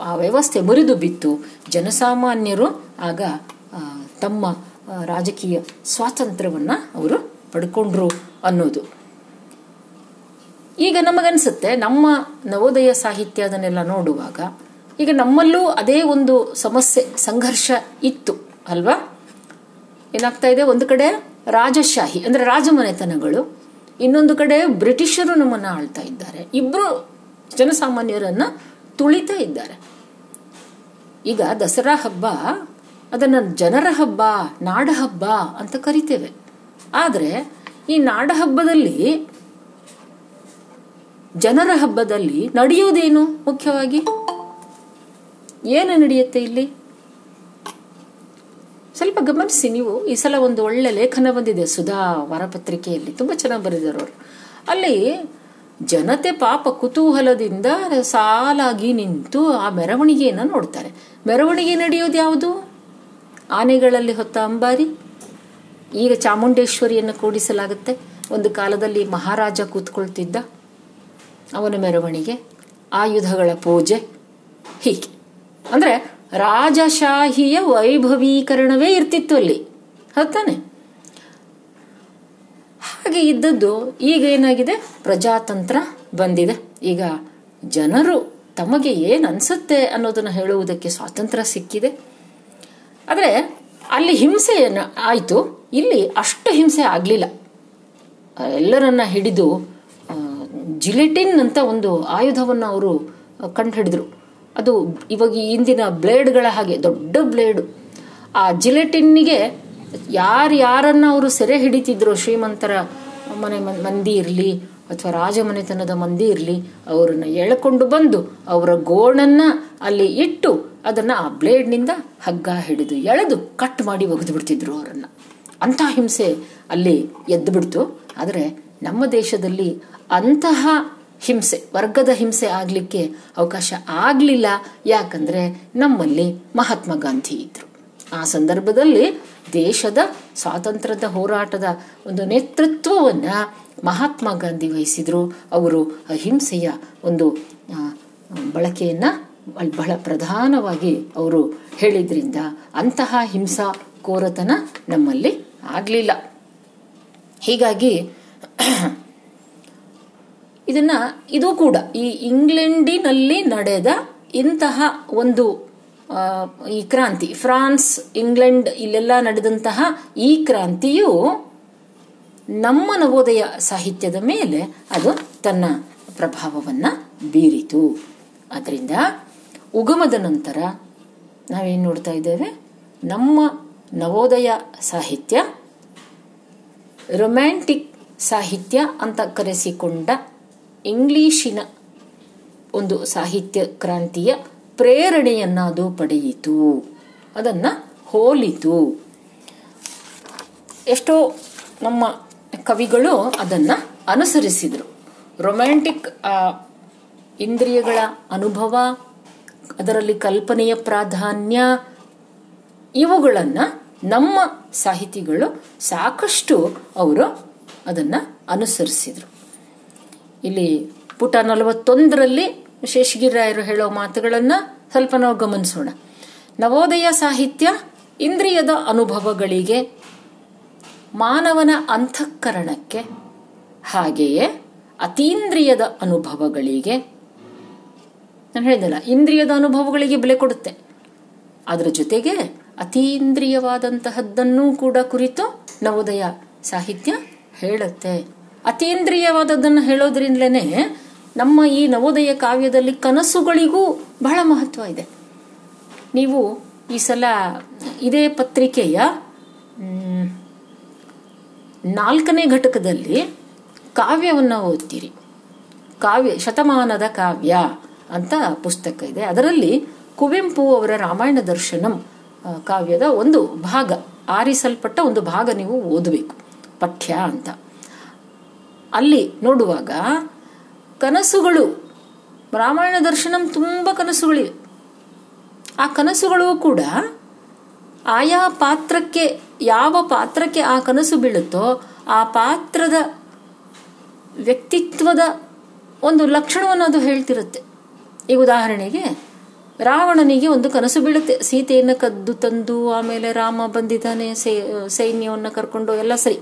ಆ ವ್ಯವಸ್ಥೆ ಮುರಿದು ಬಿತ್ತು. ಜನಸಾಮಾನ್ಯರು ಆಗ ತಮ್ಮ ರಾಜಕೀಯ ಸ್ವಾತಂತ್ರ್ಯವನ್ನ ಅವರು ಪಡ್ಕೊಂಡ್ರು ಅನ್ನೋದು. ಈಗ ನಮಗನ್ಸುತ್ತೆ, ನಮ್ಮ ನವೋದಯ ಸಾಹಿತ್ಯ ಅದನ್ನೆಲ್ಲ ನೋಡುವಾಗ, ಈಗ ನಮ್ಮಲ್ಲೂ ಅದೇ ಒಂದು ಸಮಸ್ಯೆ, ಸಂಘರ್ಷ ಇತ್ತು, ಅಲ್ವಾ? ಏನಾಗ್ತಾ ಇದೆ? ಒಂದು ಕಡೆ ರಾಜಶಾಹಿ, ಅಂದ್ರೆ ರಾಜಮನೆತನಗಳು, ಇನ್ನೊಂದು ಕಡೆ ಬ್ರಿಟಿಷರು ನಮ್ಮನ್ನ ಆಳ್ತಾ ಇದ್ದಾರೆ. ಇಬ್ರು ಜನಸಾಮಾನ್ಯರನ್ನ ತುಳಿತಾ ಇದ್ದಾರೆ. ಈಗ ದಸರಾ ಹಬ್ಬ ಅದನ್ನ ಜನರ ಹಬ್ಬ, ನಾಡ ಹಬ್ಬ ಅಂತ ಕರಿತೇವೆ. ಆದ್ರೆ ಈ ನಾಡ ಹಬ್ಬದಲ್ಲಿ, ಜನರ ಹಬ್ಬದಲ್ಲಿ ನಡೆಯೋದೇನು ಮುಖ್ಯವಾಗಿ? ಏನು ನಡೆಯುತ್ತೆ ಇಲ್ಲಿ? ಸ್ವಲ್ಪ ಗಮನಿಸಿ ನೀವು. ಈ ಸಲ ಒಂದು ಒಳ್ಳೆ ಲೇಖನ ಬಂದಿದೆ ಸುಧಾ ವಾರಪತ್ರಿಕೆಯಲ್ಲಿ. ತುಂಬಾ ಚೆನ್ನಾಗಿ ಬರೆದರು ಅವರು. ಅಲ್ಲಿ, ಜನತೆ ಪಾಪ ಕುತೂಹಲದಿಂದ ಸಾಲಾಗಿ ನಿಂತು ಆ ಮೆರವಣಿಗೆಯನ್ನ ನೋಡ್ತಾರೆ. ಮೆರವಣಿಗೆ ನಡೆಯೋದು ಯಾವುದು? ಆನೆಗಳಲ್ಲಿ ಹೊತ್ತ ಅಂಬಾರಿ, ಈಗ ಚಾಮುಂಡೇಶ್ವರಿಯನ್ನು ಕೂಡಿಸಲಾಗುತ್ತೆ. ಒಂದು ಕಾಲದಲ್ಲಿ ಮಹಾರಾಜ ಕೂತ್ಕೊಳ್ತಿದ್ದ ಅವನ ಮೆರವಣಿಗೆ, ಆಯುಧಗಳ ಪೂಜೆ, ಹೀಗೆ. ಅಂದ್ರೆ ರಾಜಶಾಹಿಯ ವೈಭವೀಕರಣವೇ ಇರ್ತಿತ್ತು ಅಲ್ಲಿ. ಹೌದಾನೆ ಹಾಗೆ ಇದ್ದದ್ದು ಈಗ ಏನಾಗಿದೆ? ಪ್ರಜಾತಂತ್ರ ಬಂದಿದೆ. ಈಗ ಜನರು ತಮಗೆ ಏನು ಅನ್ಸುತ್ತೆ ಅನ್ನೋದನ್ನ ಹೇಳುವುದಕ್ಕೆ ಸ್ವಾತಂತ್ರ್ಯ ಸಿಕ್ಕಿದೆ. ಆದರೆ ಅಲ್ಲಿ ಹಿಂಸೆ ಆಯಿತು? ಇಲ್ಲಿ ಅಷ್ಟು ಹಿಂಸೆ ಆಗಲಿಲ್ಲ. ಎಲ್ಲರನ್ನ ಹಿಡಿದು ಜಿಲೆಟಿನ್ ಅಂತ ಒಂದು ಆಯುಧವನ್ನು ಅವರು ಕಂಡುಹಿಡಿದ್ರು. ಅದು ಇವಾಗ ಇಂದಿನ ಬ್ಲೇಡ್ಗಳ ಹಾಗೆ, ದೊಡ್ಡ ಬ್ಲೇಡು. ಆ ಜಿಲೆಟಿನ್ನಿಗೆ ಯಾರು ಯಾರನ್ನು ಅವರು ಸೆರೆ ಹಿಡಿತಿದ್ರು ಶ್ರೀಮಂತರ ಮನೆ, ಮಂದಿ ಇರಲಿ ಅಥವಾ ರಾಜಮನೆತನದ ಮಂದಿ ಇರಲಿ, ಅವರನ್ನು ಎಳ್ಕೊಂಡು ಬಂದು ಅವರ ಗೋಣನ್ನ ಅಲ್ಲಿ ಇಟ್ಟು ಅದನ್ನು ಆ ಬ್ಲೇಡ್ನಿಂದ ಹಗ್ಗ ಹಿಡಿದು ಎಳೆದು ಕಟ್ ಮಾಡಿ ಒಗೆದು ಬಿಡ್ತಿದ್ರು ಅವರನ್ನ. ಅಂತಹ ಹಿಂಸೆ ಅಲ್ಲಿ ಎದ್ದು ಬಿಡ್ತು. ಆದರೆ ನಮ್ಮ ದೇಶದಲ್ಲಿ ಅಂತಹ ಹಿಂಸೆ, ವರ್ಗದ ಹಿಂಸೆ ಆಗಲಿಕ್ಕೆ ಅವಕಾಶ ಆಗಲಿಲ್ಲ. ಯಾಕಂದ್ರೆ ನಮ್ಮಲ್ಲಿ ಮಹಾತ್ಮ ಗಾಂಧಿ ಇದ್ರು. ಆ ಸಂದರ್ಭದಲ್ಲಿ ದೇಶದ ಸ್ವಾತಂತ್ರ್ಯದ ಹೋರಾಟದ ಒಂದು ನೇತೃತ್ವವನ್ನ ಮಹಾತ್ಮ ಗಾಂಧಿ ವಹಿಸಿದ್ರು. ಅವರು ಅಹಿಂಸೆಯ ಒಂದು ಬಳಕೆಯನ್ನು ಬಹಳ ಪ್ರಧಾನವಾಗಿ ಅವರು ಹೇಳಿದ್ರಿಂದ ಅಂತಹ ಹಿಂಸಾ ಕೋರತನ ನಮ್ಮಲ್ಲಿ ಆಗಲಿಲ್ಲ. ಹೀಗಾಗಿ ಇದನ್ನ ಇದು ಕೂಡ ಈ ಇಂಗ್ಲೆಂಡಿನಲ್ಲಿ ನಡೆದ ಇಂತಹ ಒಂದು ಈ ಕ್ರಾಂತಿ, ಫ್ರಾನ್ಸ್, ಇಂಗ್ಲೆಂಡ್ ಇಲ್ಲೆಲ್ಲ ನಡೆದಂತಹ ಈ ಕ್ರಾಂತಿಯು ನಮ್ಮ ನವೋದಯ ಸಾಹಿತ್ಯದ ಮೇಲೆ ಅದು ತನ್ನ ಪ್ರಭಾವವನ್ನ ಬೀರಿತು. ಅದರಿಂದ ಉಗಮದ ನಂತರ ನಾವೇನು ನೋಡ್ತಾ ಇದ್ದೇವೆ? ನಮ್ಮ ನವೋದಯ ಸಾಹಿತ್ಯ ರೊಮ್ಯಾಂಟಿಕ್ ಸಾಹಿತ್ಯ ಅಂತ ಕರೆಸಿಕೊಂಡ ಇಂಗ್ಲಿಶಿನ ಒಂದು ಸಾಹಿತ್ಯ ಕ್ರಾಂತಿಯ ಪ್ರೇರಣೆಯನ್ನ ಅದು ಪಡೆಯಿತು. ಅದನ್ನ ಹೋಲಿತು. ಎಷ್ಟೋ ನಮ್ಮ ಕವಿಗಳು ಅದನ್ನ ಅನುಸರಿಸಿದರು. ರೊಮ್ಯಾಂಟಿಕ್ ಇಂದ್ರಿಯಗಳ ಅನುಭವ, ಅದರಲ್ಲಿ ಕಲ್ಪನೆಯ ಪ್ರಾಧಾನ್ಯ, ಇವುಗಳನ್ನ ನಮ್ಮ ಸಾಹಿತಿಗಳು ಸಾಕಷ್ಟು ಅವರು ಅದನ್ನ ಅನುಸರಿಸಿದರು. ಇಲ್ಲಿ ಪುಟ ನಲವತ್ತೊಂದರಲ್ಲಿ ಶೇಷಗಿರಾಯರು ಹೇಳೋ ಮಾತುಗಳನ್ನ ಸ್ವಲ್ಪ ನಾವು ಗಮನಿಸೋಣ. ನವೋದಯ ಸಾಹಿತ್ಯ ಇಂದ್ರಿಯದ ಅನುಭವಗಳಿಗೆ ಮಾನವನ ಅಂತಃಕರಣಕ್ಕೆ ಹಾಗೆಯೇ ಅತೀಂದ್ರಿಯದ ಅನುಭವಗಳಿಗೆ. ನಾನು ಹೇಳಿದಲ್ಲ ಇಂದ್ರಿಯದ ಅನುಭವಗಳಿಗೆ ಬೆಲೆ ಕೊಡುತ್ತೆ. ಅದರ ಜೊತೆಗೆ ಅತೀಂದ್ರಿಯವಾದಂತಹದ್ದನ್ನೂ ಕೂಡ ಕುರಿತು ನವೋದಯ ಸಾಹಿತ್ಯ ಹೇಳುತ್ತೆ. ಅತೀಂದ್ರಿಯವಾದದ್ದನ್ನು ಹೇಳೋದ್ರಿಂದಲೇ ನಮ್ಮ ಈ ನವೋದಯ ಕಾವ್ಯದಲ್ಲಿ ಕನಸುಗಳಿಗೂ ಬಹಳ ಮಹತ್ವ ಇದೆ. ನೀವು ಈ ಸಲ ಇದೇ ಪತ್ರಿಕೆಯ ನಾಲ್ಕನೇ ಘಟಕದಲ್ಲಿ ಕಾವ್ಯವನ್ನು ಓದ್ತೀರಿ. ಕಾವ್ಯ, ಶತಮಾನದ ಕಾವ್ಯ ಅಂತ ಪುಸ್ತಕ ಇದೆ. ಅದರಲ್ಲಿ ಕುವೆಂಪು ಅವರ ರಾಮಾಯಣ ದರ್ಶನಂ ಕಾವ್ಯದ ಒಂದು ಭಾಗ, ಆರಿಸಲ್ಪಟ್ಟ ಒಂದು ಭಾಗ ನೀವು ಓದಬೇಕು, ಪಠ್ಯ ಅಂತ. ಅಲ್ಲಿ ನೋಡುವಾಗ ಕನಸುಗಳು, ರಾಮಾಯಣ ದರ್ಶನಂ ತುಂಬ ಕನಸುಗಳಿವೆ. ಆ ಕನಸುಗಳು ಕೂಡ ಆಯಾ ಪಾತ್ರಕ್ಕೆ ಯಾವ ಪಾತ್ರಕ್ಕೆ ಆ ಕನಸು ಬೀಳುತ್ತೋ ಆ ಪಾತ್ರದ ವ್ಯಕ್ತಿತ್ವದ ಒಂದು ಲಕ್ಷಣವನ್ನು ಅದು ಹೇಳ್ತಿರುತ್ತೆ. ಈಗ ಉದಾಹರಣೆಗೆ ರಾವಣನಿಗೆ ಒಂದು ಕನಸು ಬೀಳುತ್ತೆ. ಸೀತೆಯನ್ನು ಕದ್ದು ತಂದು, ಆಮೇಲೆ ರಾಮ ಬಂದಿದ್ದಾನೆ, ಸೈ- ಸೈನ್ಯವನ್ನು ಕರ್ಕೊಂಡು ಎಲ್ಲ ಸರಿ.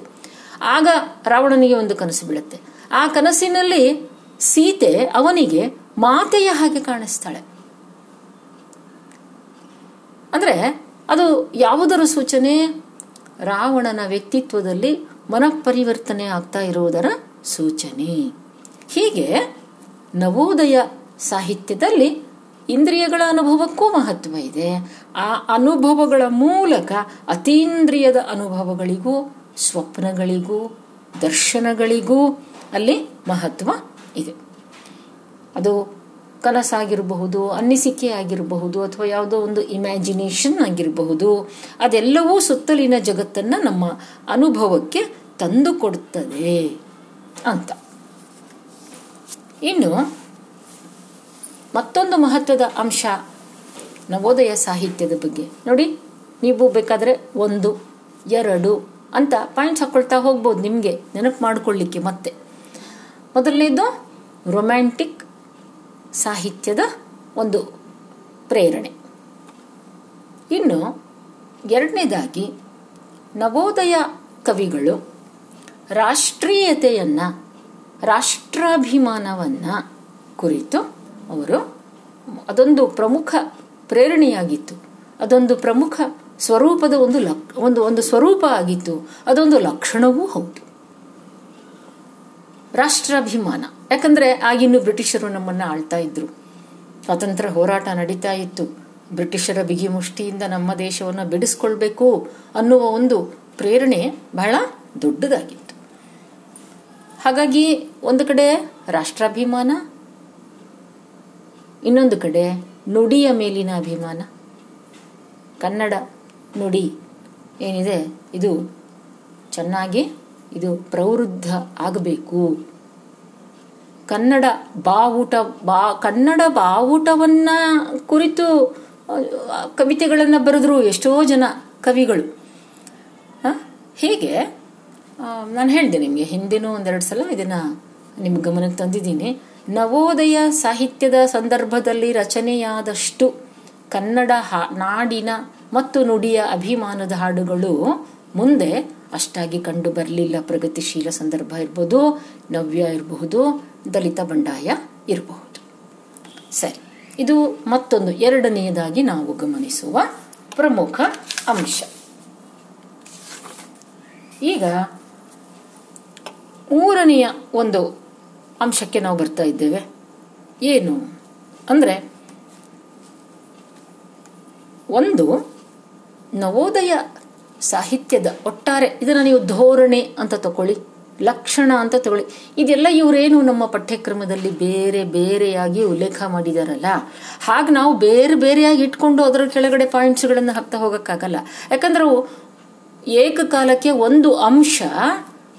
ಆಗ ರಾವಣನಿಗೆ ಒಂದು ಕನಸು ಬೀಳುತ್ತೆ. ಆ ಕನಸಿನಲ್ಲಿ ಸೀತೆ ಅವನಿಗೆ ಮಾತೆಯ ಹಾಗೆ ಕಾಣಿಸ್ತಾಳೆ. ಅಂದ್ರೆ ಅದು ಯಾವುದರ ಸೂಚನೆ? ರಾವಣನ ವ್ಯಕ್ತಿತ್ವದಲ್ಲಿ ಮನಃಪರಿವರ್ತನೆ ಆಗ್ತಾ ಇರುವುದರ ಸೂಚನೆ. ಹೀಗೆ ನವೋದಯ ಸಾಹಿತ್ಯದಲ್ಲಿ ಇಂದ್ರಿಯಗಳ ಅನುಭವಕ್ಕೂ ಮಹತ್ವ ಇದೆ. ಆ ಅನುಭವಗಳ ಮೂಲಕ ಅತೀಂದ್ರಿಯದ ಅನುಭವಗಳಿಗೂ, ಸ್ವಪ್ನಗಳಿಗೂ, ದರ್ಶನಗಳಿಗೂ ಅಲ್ಲಿ ಮಹತ್ವ ಇದೆ. ಅದು ಕನಸಾಗಿರಬಹುದು ಅನ್ನಿಸಿಕೆ ಆಗಿರಬಹುದು ಅಥವಾ ಯಾವುದೋ ಒಂದು ಇಮ್ಯಾಜಿನೇಷನ್ ಆಗಿರಬಹುದು, ಅದೆಲ್ಲವೂ ಸುತ್ತಲಿನ ಜಗತ್ತನ್ನ ನಮ್ಮ ಅನುಭವಕ್ಕೆ ತಂದು ಕೊಡುತ್ತದೆ ಅಂತ. ಇನ್ನು ಮತ್ತೊಂದು ಮಹತ್ವದ ಅಂಶ, ನವೋದಯ ಸಾಹಿತ್ಯದ ಬಗ್ಗೆ. ನೋಡಿ, ನೀವು ಬೇಕಾದರೆ ಒಂದು, ಎರಡು ಅಂತ ಪಾಯಿಂಟ್ಸ್ ಹಾಕೊಳ್ತಾ ಹೋಗ್ಬೋದು, ನಿಮಗೆ ನೆನಪು ಮಾಡ್ಕೊಳ್ಳಿಕ್ಕೆ ಮತ್ತೆ. ಮೊದಲನೇದು ರೊಮ್ಯಾಂಟಿಕ್ ಸಾಹಿತ್ಯದ ಒಂದು ಪ್ರೇರಣೆ. ಇನ್ನು ಎರಡನೇದಾಗಿ ನವೋದಯ ಕವಿಗಳು ರಾಷ್ಟ್ರೀಯತೆಯನ್ನು, ರಾಷ್ಟ್ರಾಭಿಮಾನವನ್ನು ಕುರಿತು ಅವರು ಅದೊಂದು ಪ್ರಮುಖ ಪ್ರೇರಣೆಯಾಗಿತ್ತು. ಅದೊಂದು ಪ್ರಮುಖ ಸ್ವರೂಪದ ಒಂದು ಲಕ್, ಒಂದು ಒಂದು ಸ್ವರೂಪ ಆಗಿತ್ತು. ಅದೊಂದು ಲಕ್ಷಣವೂ ಹೌದು. ರಾಷ್ಟ್ರಾಭಿಮಾನ. ಯಾಕಂದ್ರೆ ಆಗಿನ್ನೂ ಬ್ರಿಟಿಷರು ನಮ್ಮನ್ನ ಆಳ್ತಾ ಇದ್ರು. ಸ್ವಾತಂತ್ರ್ಯ ಹೋರಾಟ ನಡೀತಾ ಇತ್ತು. ಬ್ರಿಟಿಷರ ಬಿಗಿ ಮುಷ್ಟಿಯಿಂದ ನಮ್ಮ ದೇಶವನ್ನು ಬಿಡಿಸ್ಕೊಳ್ಬೇಕು ಅನ್ನುವ ಒಂದು ಪ್ರೇರಣೆ ಬಹಳ ದೊಡ್ಡದಾಗಿತ್ತು. ಹಾಗಾಗಿ ಒಂದು ಕಡೆ ರಾಷ್ಟ್ರಾಭಿಮಾನ, ಇನ್ನೊಂದು ಕಡೆ ನುಡಿಯ ಮೇಲಿನ ಅಭಿಮಾನ. ಕನ್ನಡ ನುಡಿ ಏನಿದೆ, ಇದು ಚೆನ್ನಾಗಿ ಇದು ಪ್ರವೃದ್ಧ ಆಗಬೇಕು. ಕನ್ನಡ ಬಾವುಟ, ಬಾ, ಕನ್ನಡ ಬಾವುಟವನ್ನ ಕುರಿತು ಕವಿತೆಗಳನ್ನು ಬರೆದ್ರು ಎಷ್ಟೋ ಜನ ಕವಿಗಳು. ಹೀಗೆ? ನಾನು ಹೇಳಿದೆ ನಿಮಗೆ ಹಿಂದೆನೂ ಒಂದೆರಡು ಸಲ ಇದನ್ನ ನಿಮ್ಮ ಗಮನಕ್ಕೆ ತಂದಿದ್ದೀನಿ. ನವೋದಯ ಸಾಹಿತ್ಯದ ಸಂದರ್ಭದಲ್ಲಿ ರಚನೆಯಾದಷ್ಟು ಕನ್ನಡ ನಾಡಿನ ಮತ್ತು ನುಡಿಯ ಅಭಿಮಾನದ ಹಾಡುಗಳು ಮುಂದೆ ಅಷ್ಟಾಗಿ ಕಂಡು ಬರಲಿಲ್ಲ, ಪ್ರಗತಿಶೀಲ ಸಂದರ್ಭ ಇರ್ಬೋದು, ನವ್ಯ ಇರಬಹುದು, ದಲಿತ ಬಂಡಾಯ ಇರಬಹುದು. ಸರಿ, ಇದು ಮತ್ತೊಂದು ಎರಡನೆಯದಾಗಿ ನಾವು ಗಮನಿಸುವ ಪ್ರಮುಖ ಅಂಶ. ಈಗ ಮೂರನೆಯ ಒಂದು ಅಂಶಕ್ಕೆ ನಾವು ಬರ್ತಾ ಇದ್ದೇವೆ. ಏನು? ಅಂದರೆ, ಒಂದು ನವೋದಯ ಸಾಹಿತ್ಯದ ಒಟ್ಟಾರೆ ಇದನ್ನು ನೀವು ಧೋರಣೆ ಅಂತ ತಗೊಳ್ಳಿ ಲಕ್ಷಣ ಅಂತ ತಗೊಳ್ಳಿ. ಇದೆಲ್ಲ ಇವರೇನು ನಮ್ಮ ಪಠ್ಯಕ್ರಮದಲ್ಲಿ ಬೇರೆ ಬೇರೆಯಾಗಿ ಉಲ್ಲೇಖ ಮಾಡಿದಾರಲ್ಲ? ಹಾಗೆ ನಾವು ಬೇರೆ ಬೇರೆಯಾಗಿ ಇಟ್ಕೊಂಡು ಅದರ ಕೆಳಗಡೆ ಪಾಯಿಂಟ್ಸ್ಗಳನ್ನು ಹಾಕ್ತಾ ಹೋಗೋಕ್ಕಾಗಲ್ಲ. ಯಾಕಂದ್ರೆ ಏಕಕಾಲಕ್ಕೆ ಒಂದು ಅಂಶ,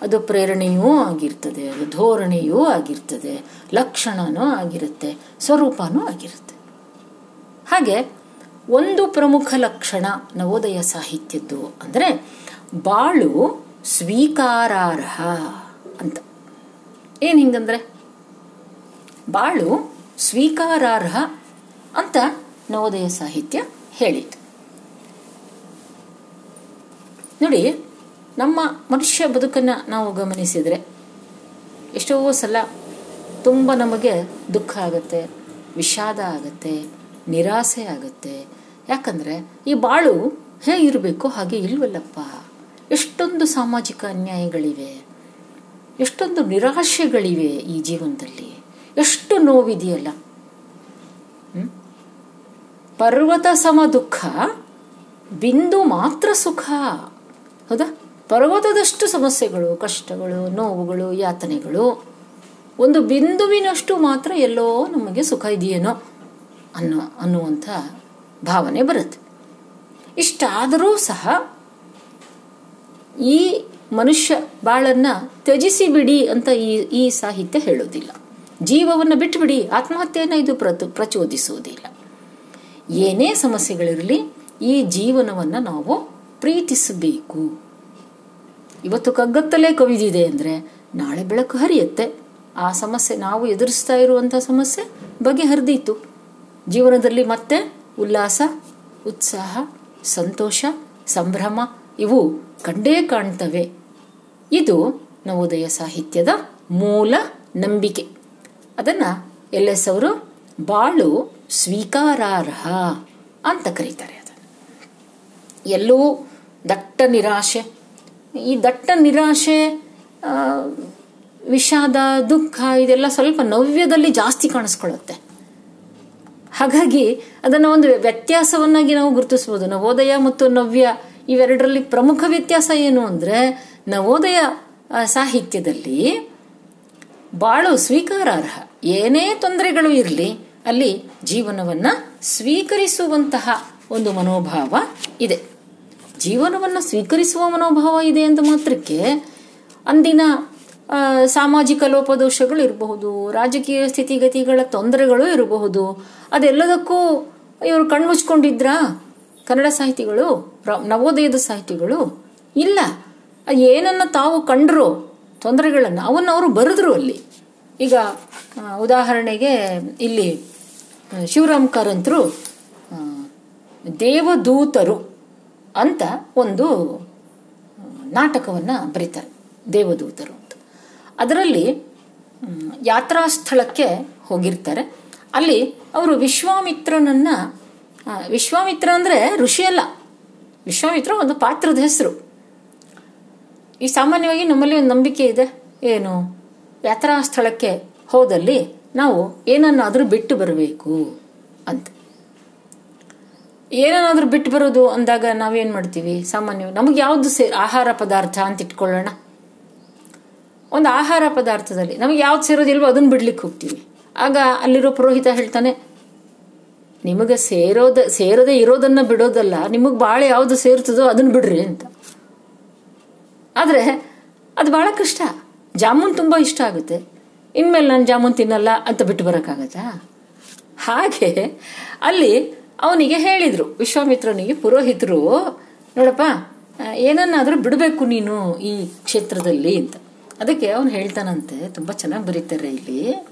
ಅದು ಪ್ರೇರಣೆಯೂ ಆಗಿರ್ತದೆ, ಅದು ಧೋರಣೆಯೂ ಆಗಿರ್ತದೆ, ಲಕ್ಷಣನೂ ಆಗಿರುತ್ತೆ, ಸ್ವರೂಪನೂ ಆಗಿರುತ್ತೆ. ಹಾಗೆ ಒಂದು ಪ್ರಮುಖ ಲಕ್ಷಣ ನವೋದಯ ಸಾಹಿತ್ಯದ್ದು ಅಂದರೆ ಬಾಳು ಸ್ವೀಕಾರಾರ್ಹ ಅಂತ. ಏನು ಹಿಂಗಂದ್ರೆ? ಬಾಳು ಸ್ವೀಕಾರಾರ್ಹ ಅಂತ ನವೋದಯ ಸಾಹಿತ್ಯ ಹೇಳಿತು ನೋಡಿ, ನಮ್ಮ ಮನುಷ್ಯ ಬದುಕನ್ನು ನಾವು ಗಮನಿಸಿದರೆ ಎಷ್ಟೋ ಸಲ ತುಂಬ ನಮಗೆ ದುಃಖ ಆಗುತ್ತೆ, ವಿಷಾದ ಆಗುತ್ತೆ, ನಿರಾಸೆ ಆಗುತ್ತೆ ಯಾಕಂದ್ರೆ ಈ ಬಾಳು ಹೇಗಿರಬೇಕು ಹಾಗೆ ಇಲ್ವಲ್ಲಪ್ಪ? ಎಷ್ಟೊಂದು ಸಾಮಾಜಿಕ ಅನ್ಯಾಯಗಳಿವೆ, ಎಷ್ಟೊಂದು ನಿರಾಶೆಗಳಿವೆ ಈ ಜೀವನದಲ್ಲಿ. ಎಷ್ಟು ನೋವಿದೆಯಲ್ಲ? ಪರ್ವತ ಸಮ ದುಃಖ, ಬಿಂದು ಮಾತ್ರ ಸುಖ. ಹೌದಾ? ಪರ್ವತದಷ್ಟು ಸಮಸ್ಯೆಗಳು, ಕಷ್ಟಗಳು, ನೋವುಗಳು, ಯಾತನೆಗಳು, ಒಂದು ಬಿಂದುವಿನಷ್ಟು ಮಾತ್ರ ಎಲ್ಲೋ ನಮಗೆ ಸುಖ ಇದೆಯೇನೋ ಅನ್ನೋ ಅನ್ನುವಂಥ ಭಾವನೆ ಬರುತ್ತೆ. ಇಷ್ಟಾದರೂ ಸಹ ಈ ಮನುಷ್ಯ ಬಾಳನ್ನ ತ್ಯಜಿಸಿ ಬಿಡಿ ಅಂತ ಈ ಈ ಸಾಹಿತ್ಯ ಹೇಳೋದಿಲ್ಲ ಜೀವವನ್ನು ಬಿಟ್ಟುಬಿಡಿ ಆತ್ಮಹತ್ಯೆಯನ್ನು ಇದು ಪ್ರತು ಪ್ರಚೋದಿಸುವುದಿಲ್ಲ. ಏನೇ ಸಮಸ್ಯೆಗಳಿರಲಿ, ಈ ಜೀವನವನ್ನ ನಾವು ಪ್ರೀತಿಸಬೇಕು. ಇವತ್ತು ಕಗ್ಗತ್ತಲೇ ಕವಿದಿದೆ ಅಂದ್ರೆ, ನಾಳೆ ಬೆಳಕು ಹರಿಯುತ್ತೆ. ಆ ಸಮಸ್ಯೆ ನಾವು ಎದುರಿಸ್ತಾ ಇರುವಂತ ಸಮಸ್ಯೆ ಬಗೆಹರಿದೀತು ಜೀವನದಲ್ಲಿ ಮತ್ತೆ ಉಲ್ಲಾಸ, ಉತ್ಸಾಹ, ಸಂತೋಷ, ಸಂಭ್ರಮ ಇವು ಕಂಡೇ ಕಾಣ್ತವೆ. ಇದು ನವೋದಯ ಸಾಹಿತ್ಯದ ಮೂಲ ನಂಬಿಕೆ. ಅದನ್ನು ಎಲ್ ಎಸ್ ಅವರು ಬಾಳು ಸ್ವೀಕಾರಾರ್ಹ ಅಂತ ಕರೀತಾರೆ ಅದನ್ನು. ಎಲ್ಲೂ ದಟ್ಟ ನಿರಾಶೆ, ಈ ದಟ್ಟ ನಿರಾಶೆ ವಿಷಾದ, ದುಃಖ ಇದೆಲ್ಲ ಸ್ವಲ್ಪ ನವ್ಯದಲ್ಲಿ ಜಾಸ್ತಿ ಕಾಣಿಸ್ಕೊಳ್ಳುತ್ತೆ. ಹಾಗಾಗಿ ಅದನ್ನ ಒಂದು ವ್ಯತ್ಯಾಸವನ್ನಾಗಿ ನಾವು ಗುರುತಿಸಬಹುದು ನವೋದಯ ಮತ್ತು ನವ್ಯ ಇವೆರಡರಲ್ಲಿ ಪ್ರಮುಖ ವ್ಯತ್ಯಾಸ ಏನು ಅಂದ್ರೆ, ನವೋದಯ ಸಾಹಿತ್ಯದಲ್ಲಿ ಬಾಳು ಸ್ವೀಕಾರಾರ್ಹ. ಏನೇ ತೊಂದರೆಗಳು ಇರಲಿ, ಅಲ್ಲಿ ಜೀವನವನ್ನ ಸ್ವೀಕರಿಸುವಂತಹ ಒಂದು ಮನೋಭಾವ ಇದೆ. ಜೀವನವನ್ನು ಸ್ವೀಕರಿಸುವ ಮನೋಭಾವ ಇದೆ ಅಂತ ಮಾತ್ರಕ್ಕೆ ಅಂದಿನ ಸಾಮಾಜಿಕ ಲೋಪದೋಷಗಳು ಇರಬಹುದು ರಾಜಕೀಯ ಸ್ಥಿತಿಗತಿಗಳ ತೊಂದರೆಗಳು ಇರಬಹುದು. ಅದೆಲ್ಲದಕ್ಕೂ ಇವರು ಕಣ್ಮುಚ್ಕೊಂಡಿದ್ರಾ? ಕನ್ನಡ ಸಾಹಿತಿಗಳು ನವೋದಯದ ಸಾಹಿತಿಗಳು? ಇಲ್ಲ. ಏನನ್ನ ತಾವು ಕಂಡ್ರು, ತೊಂದರೆಗಳನ್ನು ಅವನ್ನ ಅವರು ಬರೆದ್ರು ಅಲ್ಲಿ. ಈಗ ಉದಾಹರಣೆಗೆ ಇಲ್ಲಿ, ಶಿವರಾಮ್ ಕಾರಂತರು ದೇವದೂತರು ಅಂತ ಒಂದು ನಾಟಕವನ್ನು ಬರೀತಾರೆ. ದೇವದೂತರು. ಅದರಲ್ಲಿ ಯಾತ್ರಾ ಸ್ಥಳಕ್ಕೆ ಹೋಗಿರ್ತಾರೆ. ಅಲ್ಲಿ ಅವರು ವಿಶ್ವಾಮಿತ್ರನನ್ನ ವಿಶ್ವಾಮಿತ್ರ ಅಂದರೆ ಋಷಿ ಅಲ್ಲ. ವಿಶ್ವಾಮಿತ್ರ ಒಂದು ಪಾತ್ರದ ಹೆಸರು. ಈ ಸಾಮಾನ್ಯವಾಗಿ ನಮ್ಮಲ್ಲಿ ಒಂದು ನಂಬಿಕೆ ಇದೆ. ಏನು? ಯಾತ್ರಾ ಸ್ಥಳಕ್ಕೆ ಹೋದಲ್ಲಿ ನಾವು ಏನನ್ನಾದರೂ ಬಿಟ್ಟು ಬರಬೇಕು ಅಂತ. ಏನನ್ನಾದರೂ ಬಿಟ್ಟು ಬರೋದು ಅಂದಾಗ ನಾವೇನ್ ಮಾಡ್ತೀವಿ? ಸಾಮಾನ್ಯವಾಗಿ ನಮಗೆ ಯಾವ್ದು ಆಹಾರ ಪದಾರ್ಥ ಅಂತ ಇಟ್ಕೊಳ್ಳೋಣ. ಒಂದು ಆಹಾರ ಪದಾರ್ಥದಲ್ಲಿ. ನಮಗೆ ಯಾವ್ದು ಸೇರೋದಿಲ್ವೋ ಅದನ್ನ ಬಿಡ್ಲಿಕ್ಕೆ ಹೋಗ್ತೀವಿ. ಆಗ ಅಲ್ಲಿರೋ ಪುರೋಹಿತ ಹೇಳ್ತಾನೆ, ನಿಮಗೆ ಸೇರೋದ, ಸೇರದೆ ಇರೋದನ್ನ ಬಿಡೋದಲ್ಲ, ನಿಮಗೆ ಭಾಳ ಯಾವ್ದು ಸೇರ್ತದೋ ಅದನ್ನ ಬಿಡ್ರಿ ಅಂತ. ಆದ್ರೆ ಅದು ಬಹಳ ಕಷ್ಟ. ಜಾಮೂನ್ ತುಂಬಾ ಇಷ್ಟ ಆಗುತ್ತೆ. ಇನ್ಮೇಲೆ ನಾನು ಜಾಮೂನ್ ತಿನ್ನಲ್ಲ ಅಂತ ಬಿಟ್ಟು ಬರೋಕ್ಕಾಗತ್ತಾ? ಹಾಗೆ ಅಲ್ಲಿ ಅವನಿಗೆ ಹೇಳಿದ್ರು, ವಿಶ್ವಾಮಿತ್ರನಿಗೆ ಪುರೋಹಿತರು, ನೋಡಪ್ಪ ಏನನ್ನಾದರೂ ಏನನ್ನಾದ್ರೂ ಬಿಡಬೇಕು ನೀನು ಈ ಕ್ಷೇತ್ರದಲ್ಲಿ ಅಂತ. ಅದಕ್ಕೆ ಅವನು ಹೇಳ್ತಾನಂತೆ, ತುಂಬಾ ಚೆನ್ನಾಗಿ ಬರೀತಾರೆ ಇಲ್ಲಿ.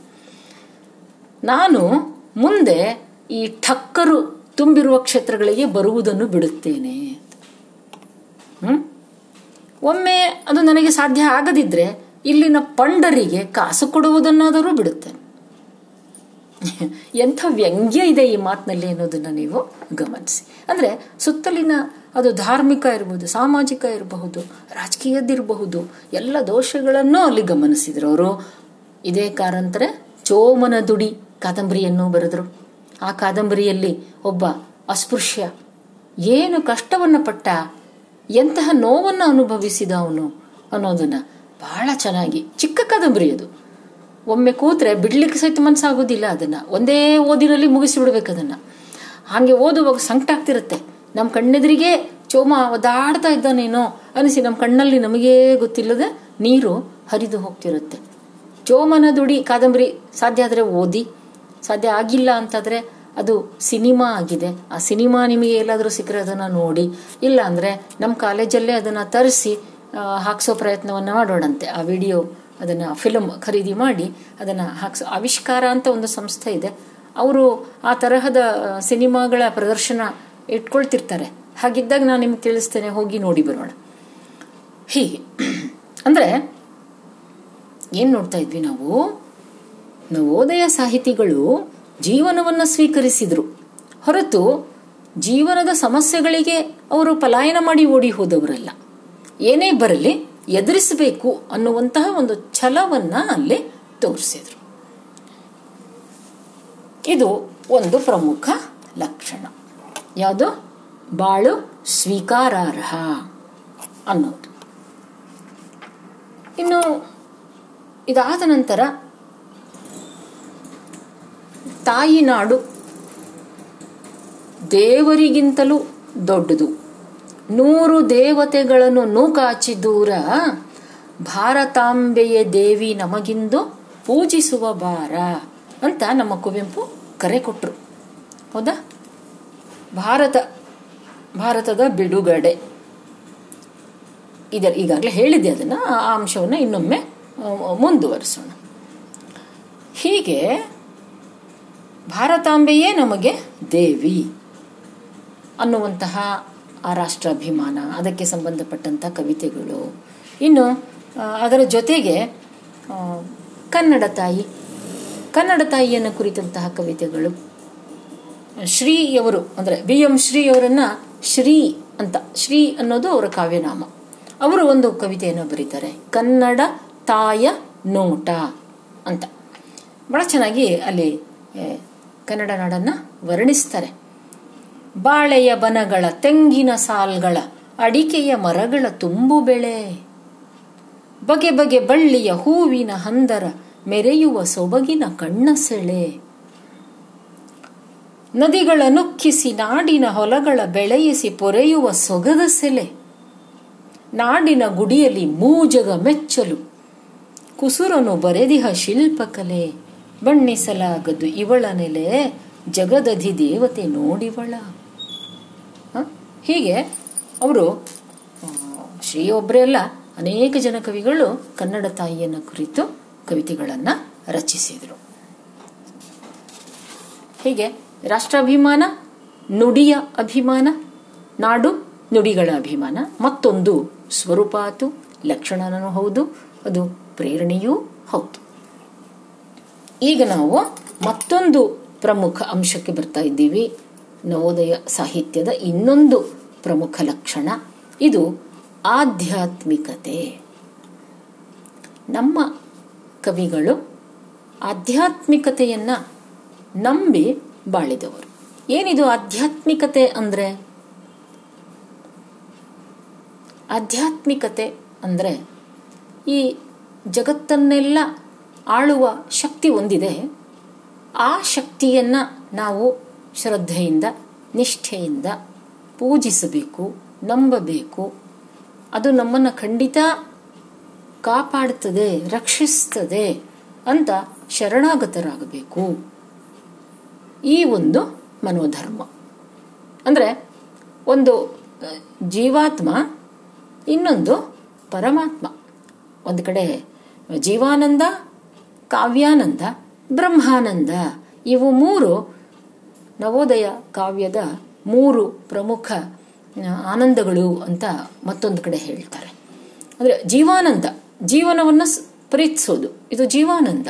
ನಾನು ಮುಂದೆ ಈ ಠಕ್ಕರು ತುಂಬಿರುವ ಕ್ಷೇತ್ರಗಳಿಗೆ ಬರುವುದನ್ನು ಬಿಡುತ್ತೇನೆ. ಹ್ಮ್? ಒಮ್ಮೆ ಅದು ನನಗೆ ಸಾಧ್ಯ ಆಗದಿದ್ರೆ ಇಲ್ಲಿನ ಪಂಡರಿಗೆ ಕಾಸು ಕೊಡುವುದನ್ನಾದರೂ ಬಿಡುತ್ತೇನೆ. (laughs) ಎಂಥ ವ್ಯಂಗ್ಯ ಇದೆ ಈ ಮಾತಿನಲ್ಲಿ ಅನ್ನೋದನ್ನ ನೀವು ಗಮನಿಸಿ. ಅಂದ್ರೆ ಸುತ್ತಲಿನ ಅದು ಧಾರ್ಮಿಕ ಇರಬಹುದು ಸಾಮಾಜಿಕ ಇರಬಹುದು, ರಾಜಕೀಯದ್ದಿರಬಹುದು, ಎಲ್ಲ ದೋಷಗಳನ್ನು ಅಲ್ಲಿ ಗಮನಿಸಿದ್ರು ಅವರು. ಇದೇ ಕಾರಂತರ ಚೋಮನ ದುಡಿ ಕಾದಂಬರಿಯನ್ನು ಬರೆದ್ರು. ಆ ಕಾದಂಬರಿಯಲ್ಲಿ ಒಬ್ಬ ಅಸ್ಪೃಶ್ಯ ಏನು ಕಷ್ಟವನ್ನ ಪಟ್ಟ, ಎಂತಹ ನೋವನ್ನು ಅನುಭವಿಸಿದ ಅವನು ಅನ್ನೋದನ್ನ ಬಹಳ ಚೆನ್ನಾಗಿ ಚಿಕ್ಕ ಕಾದಂಬರಿ ಅದು. ಒಮ್ಮೆ ಕೂತ್ರೆ ಬಿಡ್ಲಿಕ್ಕೆ ಸಹಿತ ಮನಸ್ಸಾಗೋದಿಲ್ಲ ಅದನ್ನ. ಒಂದೇ ಓದಿನಲ್ಲಿ ಮುಗಿಸಿ ಬಿಡ್ಬೇಕು ಅದನ್ನ. ಹಾಗೆ ಓದುವಾಗ ಸಂಕಟ ಆಗ್ತಿರುತ್ತೆ. ನಮ್ಮ ಕಣ್ಣೆದುರಿಗೆ ಚೋಮ ಒದಾಡ್ತಾ ಇದ್ದಾನೇನೋ ಅನಿಸಿ ನಮ್ಮ ಕಣ್ಣಲ್ಲಿ ನಮಗೇ ಗೊತ್ತಿಲ್ಲದೆ ನೀರು ಹರಿದು ಹೋಗ್ತಿರುತ್ತೆ. ಚೋಮನ ದುಡಿ ಕಾದಂಬರಿ ಸಾಧ್ಯ ಆದರೆ ಓದಿ. ಸಾಧ್ಯ ಆಗಿಲ್ಲ ಅಂತಾದ್ರೆ ಅದು ಸಿನಿಮಾ ಆಗಿದೆ. ಆ ಸಿನಿಮಾ ನಿಮಗೆ ಎಲ್ಲಾದರೂ ಸಿಕ್ಕರೆ ಅದನ್ನ ನೋಡಿ. ಇಲ್ಲ ಅಂದ್ರೆ ನಮ್ಮ ಕಾಲೇಜಲ್ಲೇ ಅದನ್ನ ತರಿಸಿ ಹಾಕ್ಸೋ ಪ್ರಯತ್ನವನ್ನು ಮಾಡೋಣಂತೆ. ಆ ವಿಡಿಯೋ ಅದನ್ನ ಫಿಲಮ್ ಖರೀದಿ ಮಾಡಿ ಅದನ್ನ ಹಾಕ್ಸ, ಆವಿಷ್ಕಾರ ಅಂತ ಒಂದು ಸಂಸ್ಥೆ ಇದೆ. ಅವರು ಆ ತರಹದ ಸಿನಿಮಾಗಳ ಪ್ರದರ್ಶನ ಇಟ್ಕೊಳ್ತಿರ್ತಾರೆ. ಹಾಗಿದ್ದಾಗ ನಾನು ನಿಮ್ಗೆ ತಿಳಿಸ್ತೇನೆ, ಹೋಗಿ ನೋಡಿ ಬರೋಣ. ಹೀಗೆ. ಅಂದ್ರೆ, ಏನು ನೋಡ್ತಾ ಇದ್ವಿ ನಾವು? ನವೋದಯ ಸಾಹಿತಿಗಳು ಜೀವನವನ್ನ ಸ್ವೀಕರಿಸಿದ್ರು. ಹೊರತು ಜೀವನದ ಸಮಸ್ಯೆಗಳಿಗೆ ಅವರು ಪಲಾಯನ ಮಾಡಿ ಓಡಿ ಹೋದವರಲ್ಲ. ಏನೇ ಬರಲಿ ಎದುರಿಸಬೇಕು ಅನ್ನುವಂತಹ ಒಂದು ಛಲವನ್ನ ಅಲ್ಲಿ ತೋರಿಸಿದ್ರು. ಇದು ಒಂದು ಪ್ರಮುಖ ಲಕ್ಷಣ. ಯಾವುದು? ಬಾಳು ಸ್ವೀಕಾರಾರ್ಹ ಅನ್ನೋದು. ಇನ್ನು ಇದಾದ ನಂತರ ತಾಯಿನಾಡು ದೇವರಿಗಿಂತಲೂ ದೊಡ್ಡದು. ನೂರು ದೇವತೆಗಳನ್ನು ನೂಕಾಚಿ ದೂರ ಭಾರತಾಂಬೆಯ ದೇವಿ ನಮಗಿಂದು ಪೂಜಿಸುವ ಭಾರ ಅಂತ ನಮ್ಮ ಕುವೆಂಪು ಕರೆ ಕೊಟ್ರು. ಹೌದಾ? ಭಾರತ, ಭಾರತದ ಬಿಡುಗಡೆ. ಇದರ ಈಗಾಗಲೇ ಹೇಳಿದೆ ಅದನ್ನ, ಆ ಅಂಶವನ್ನು ಇನ್ನೊಮ್ಮೆ ಮುಂದುವರಿಸೋಣ. ಹೀಗೆ ಭಾರತಾಂಬೆಯೇ ನಮಗೆ ದೇವಿ ಅನ್ನುವಂತಹ ಆ ರಾಷ್ಟ್ರಾಭಿಮಾನ, ಅದಕ್ಕೆ ಸಂಬಂಧಪಟ್ಟಂಥ ಕವಿತೆಗಳು. ಇನ್ನು ಅದರ ಜೊತೆಗೆ ಕನ್ನಡ ತಾಯಿ, ಕನ್ನಡ ತಾಯಿಯನ್ನು ಕುರಿತಂತಹ ಕವಿತೆಗಳು. ಶ್ರೀಯವರು ಅಂದರೆ ಬಿ ಎಂ ಶ್ರೀಯವರನ್ನ ಶ್ರೀ ಅಂತ, ಶ್ರೀ ಅನ್ನೋದು ಅವರ ಕಾವ್ಯನಾಮ. ಅವರು ಒಂದು ಕವಿತೆಯನ್ನು ಬರೀತಾರೆ, ಕನ್ನಡ ತಾಯ ನೋಟ ಅಂತ. ಬಹಳ ಚೆನ್ನಾಗಿ ಅಲ್ಲಿ ಕನ್ನಡ ನಾಡನ್ನ ವರ್ಣಿಸ್ತಾರೆ. ಬಾಳೆಯ ಬನಗಳ ತೆಂಗಿನ ಸಾಲ್ಗಳ ಅಡಿಕೆಯ ಮರಗಳ ತುಂಬು ಬೆಳೆ. ಬಗೆ ಬಗೆ ಬಳ್ಳಿಯ ಹೂವಿನ ಹಂದರ ಮೆರೆಯುವ ಸೊಬಗಿನ ಕಣ್ಣ ಸೆಳೆ. ನದಿಗಳ ನುಕ್ಕಿಸಿ ನಾಡಿನ ಹೊಲಗಳ ಬೆಳೆಯಿಸಿ ಪೊರೆಯುವ ಸೊಗದ ಸೆಲೆ ನಾಡಿನ ಗುಡಿಯಲ್ಲಿ ಮೂಜಗ ಮೆಚ್ಚಲು, ಕುಸುರನು ಬರೆದಿಹ ಶಿಲ್ಪಕಲೆ ಬಣ್ಣಿಸಲಾಗದು ಇವಳ ನೆಲೆ ಜಗದಧಿ ದೇವತೆ ನೋಡಿವಳ? ಹೀಗೆ ಅವರು ಶ್ರೀ ಒಬ್ಬರೇ ಅಲ್ಲ, ಅನೇಕ ಜನ ಕವಿಗಳು ಕನ್ನಡ ತಾಯಿಯನ್ನು ಕುರಿತು ಕವಿತೆಗಳನ್ನು ರಚಿಸಿದರು. ಹೀಗೆ ರಾಷ್ಟ್ರಾಭಿಮಾನ, ನುಡಿಯ ಅಭಿಮಾನ, ನಾಡು ನುಡಿಗಳ ಅಭಿಮಾನ, ಮತ್ತೊಂದು ಸ್ವರೂಪಾತು ಲಕ್ಷಣನೂ ಹೌದು, ಅದು ಪ್ರೇರಣೆಯೂ ಹೌದು. ಈಗ ನಾವು ಮತ್ತೊಂದು ಪ್ರಮುಖ ಅಂಶಕ್ಕೆ ಬರ್ತಾ ಇದ್ದೀವಿ. ನವೋದಯ ಸಾಹಿತ್ಯದ ಇನ್ನೊಂದು ಪ್ರಮುಖ ಲಕ್ಷಣ ಇದು ಆಧ್ಯಾತ್ಮಿಕತೆ. ನಮ್ಮ ಕವಿಗಳು ಆಧ್ಯಾತ್ಮಿಕತೆಯನ್ನ ನಂಬಿ ಬಾಳಿದವರು. ಏನಿದು ಆಧ್ಯಾತ್ಮಿಕತೆ ಅಂದ್ರೆ? ಆಧ್ಯಾತ್ಮಿಕತೆ ಅಂದ್ರೆ ಈ ಜಗತ್ತನ್ನೆಲ್ಲ ಆಳುವ ಶಕ್ತಿ ಒಂದಿದೆ ಆ ಶಕ್ತಿಯನ್ನ ನಾವು ಶ್ರದ್ಧೆಯಿಂದ, ನಿಷ್ಠೆಯಿಂದ ಪೂಜಿಸಬೇಕು, ನಂಬಬೇಕು. ಅದು ನಮ್ಮನ್ನು ಖಂಡಿತ ಕಾಪಾಡ್ತದೆ, ರಕ್ಷಿಸ್ತದೆ ಅಂತ ಶರಣಾಗತರಾಗಬೇಕು. ಈ ಒಂದು ಮನೋಧರ್ಮ. ಅಂದರೆ ಒಂದು ಜೀವಾತ್ಮ, ಇನ್ನೊಂದು ಪರಮಾತ್ಮ. ಒಂದು ಕಡೆ ಜೀವಾನಂದ, ಕಾವ್ಯಾನಂದ, ಬ್ರಹ್ಮಾನಂದ. ಇವು ಮೂರು ನವೋದಯ ಕಾವ್ಯದ ಮೂರು ಪ್ರಮುಖ ಆನಂದಗಳು ಅಂತ ಮತ್ತೊಂದು ಕಡೆ ಹೇಳ್ತಾರೆ. ಅಂದರೆ ಜೀವಾನಂದ, ಜೀವನವನ್ನು ಪ್ರೀತಿಸೋದು. ಇದು ಜೀವಾನಂದ.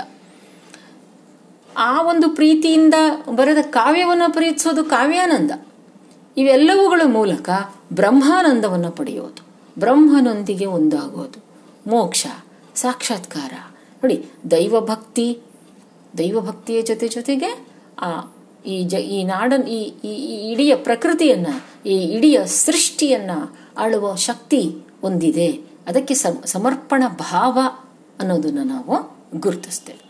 ಆ ಒಂದು ಪ್ರೀತಿಯಿಂದ ಬರೆದ ಕಾವ್ಯವನ್ನು ಪ್ರೀತಿಸೋದು ಕಾವ್ಯಾನಂದ. ಇವೆಲ್ಲವುಗಳ ಮೂಲಕ ಬ್ರಹ್ಮಾನಂದವನ್ನು ಪಡೆಯೋದು. ಬ್ರಹ್ಮನೊಂದಿಗೆ ಒಂದಾಗೋದು. ಮೋಕ್ಷ, ಸಾಕ್ಷಾತ್ಕಾರ. ನೋಡಿ, ದೈವಭಕ್ತಿ, ದೈವಭಕ್ತಿಯ ಜೊತೆ ಜೊತೆಗೆ ಆ ಈ ಜ, ಈ ನಾಡನ್, ಈ ಈ ಈ ಇಡೀ ಪ್ರಕೃತಿಯನ್ನ, ಈ ಇಡೀ ಸೃಷ್ಟಿಯನ್ನ ಆಳುವ ಶಕ್ತಿ ಹೊಂದಿದೆ. ಅದಕ್ಕೆ ಸಮ, ಸಮರ್ಪಣ ಭಾವ ಅನ್ನೋದನ್ನು ನಾವು ಗುರುತಿಸ್ತೇವೆ.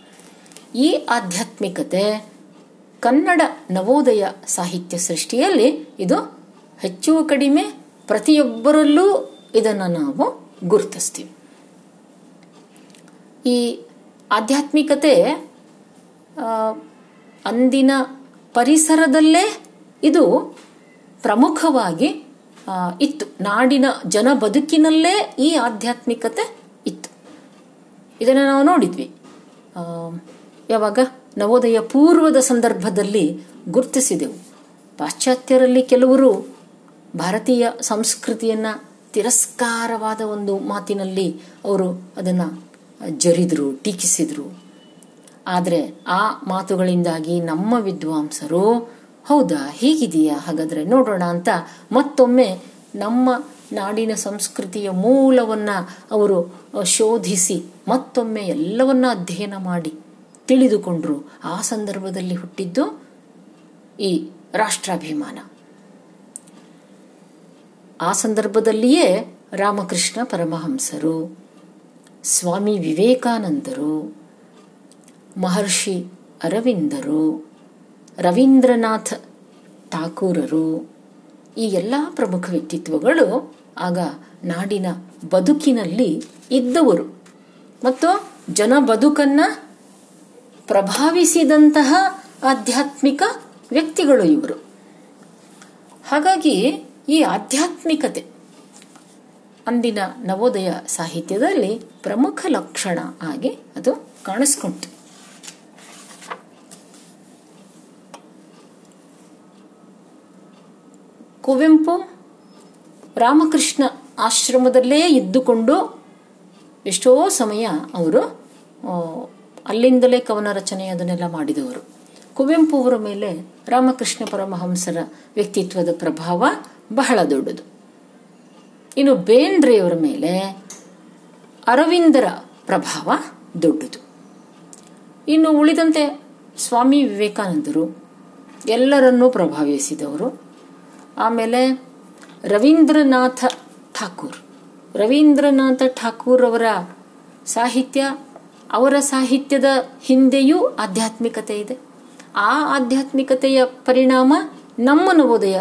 ಈ ಆಧ್ಯಾತ್ಮಿಕತೆ ಕನ್ನಡ ನವೋದಯ ಸಾಹಿತ್ಯ ಸೃಷ್ಟಿಯಲ್ಲಿ ಇದು ಹೆಚ್ಚು ಕಡಿಮೆ ಪ್ರತಿಯೊಬ್ಬರಲ್ಲೂ ಇದನ್ನು ನಾವು ಗುರುತಿಸ್ತೀವಿ. ಈ ಆಧ್ಯಾತ್ಮಿಕತೆ ಅಂದಿನ ಪರಿಸರದಲ್ಲೇ ಇದು ಪ್ರಮುಖವಾಗಿ ಇತ್ತು. ನಾಡಿನ ಜನ ಬದುಕಿನಲ್ಲೇ ಈ ಆಧ್ಯಾತ್ಮಿಕತೆ ಇತ್ತು. ಇದನ್ನು ನಾವು ನೋಡಿದ್ವಿ. ಯಾವಾಗ? ನವೋದಯ ಪೂರ್ವದ ಸಂದರ್ಭದಲ್ಲಿ ಗುರುತಿಸಿದೆವು. ಪಾಶ್ಚಾತ್ಯರಲ್ಲಿ ಕೆಲವರು ಭಾರತೀಯ ಸಂಸ್ಕೃತಿಯನ್ನ ತಿರಸ್ಕಾರವಾದ ಒಂದು ಮಾತಿನಲ್ಲಿ ಅವರು ಅದನ್ನು ಜರಿದ್ರು, ಟೀಕಿಸಿದ್ರು. ಆದರೆ ಆ ಮಾತುಗಳಿಂದಾಗಿ ನಮ್ಮ ವಿದ್ವಾಂಸರು, ಹೌದಾ, ಹೀಗಿದೆಯಾ? ಹಾಗಾದ್ರೆ ನೋಡೋಣ ಅಂತ ಮತ್ತೊಮ್ಮೆ ನಮ್ಮ ನಾಡಿನ ಸಂಸ್ಕೃತಿಯ ಮೂಲವನ್ನ ಅವರು ಶೋಧಿಸಿ ಮತ್ತೊಮ್ಮೆ ಎಲ್ಲವನ್ನ ಅಧ್ಯಯನ ಮಾಡಿ ತಿಳಿದುಕೊಂಡರು. ಆ ಸಂದರ್ಭದಲ್ಲಿ ಹುಟ್ಟಿದ್ದು ಈ ರಾಷ್ಟ್ರಾಭಿಮಾನ. ಆ ಸಂದರ್ಭದಲ್ಲಿಯೇ ರಾಮಕೃಷ್ಣ ಪರಮಹಂಸರು, ಸ್ವಾಮಿ ವಿವೇಕಾನಂದರು ಮಹರ್ಷಿ ಅರವಿಂದರು, ರವೀಂದ್ರನಾಥ್ ಠಾಕೂರರು, ಈ ಎಲ್ಲ ಪ್ರಮುಖ ವ್ಯಕ್ತಿತ್ವಗಳು ಆಗ ನಾಡಿನ ಬದುಕಿನಲ್ಲಿ ಇದ್ದವರು. ಮತ್ತು ಜನ ಬದುಕನ್ನು ಪ್ರಭಾವಿಸಿದಂತಹ ಆಧ್ಯಾತ್ಮಿಕ ವ್ಯಕ್ತಿಗಳು ಇವರು. ಹಾಗಾಗಿ ಈ ಆಧ್ಯಾತ್ಮಿಕತೆ ಅಂದಿನ ನವೋದಯ ಸಾಹಿತ್ಯದಲ್ಲಿ ಪ್ರಮುಖ ಲಕ್ಷಣ ಆಗಿ ಅದು ಕಾಣಿಸ್ಕೊಂತು ಕುವೆಂಪು ರಾಮಕೃಷ್ಣ ಆಶ್ರಮದಲ್ಲೇ ಇದ್ದುಕೊಂಡು ಎಷ್ಟೋ ಸಮಯ ಅವರು ಅಲ್ಲಿಂದಲೇ ಕವನ ರಚನೆ ಅದನ್ನೆಲ್ಲ ಮಾಡಿದವರು. ಕುವೆಂಪು ಅವರ ಮೇಲೆ ರಾಮಕೃಷ್ಣ ಪರಮಹಂಸರ ವ್ಯಕ್ತಿತ್ವದ ಪ್ರಭಾವ ಬಹಳ ದೊಡ್ಡದು. ಇನ್ನು ಬೇಂದ್ರೆಯವರ ಮೇಲೆ ಅರವಿಂದರ ಪ್ರಭಾವ ದೊಡ್ಡದು. ಇನ್ನು ಉಳಿದಂತೆ ಸ್ವಾಮಿ ವಿವೇಕಾನಂದರು ಎಲ್ಲರನ್ನೂ ಪ್ರಭಾವಿಸಿದವರು ಆಮೇಲೆ ರವೀಂದ್ರನಾಥ ಠಾಕೂರ್. ರವೀಂದ್ರನಾಥ ಠಾಕೂರ್ ಅವರ ಸಾಹಿತ್ಯ, ಅವರ ಸಾಹಿತ್ಯದ ಹಿಂದೆಯೂ ಆಧ್ಯಾತ್ಮಿಕತೆ ಇದೆ. ಆ ಆಧ್ಯಾತ್ಮಿಕತೆಯ ಪರಿಣಾಮ ನಮ್ಮ ನವೋದಯ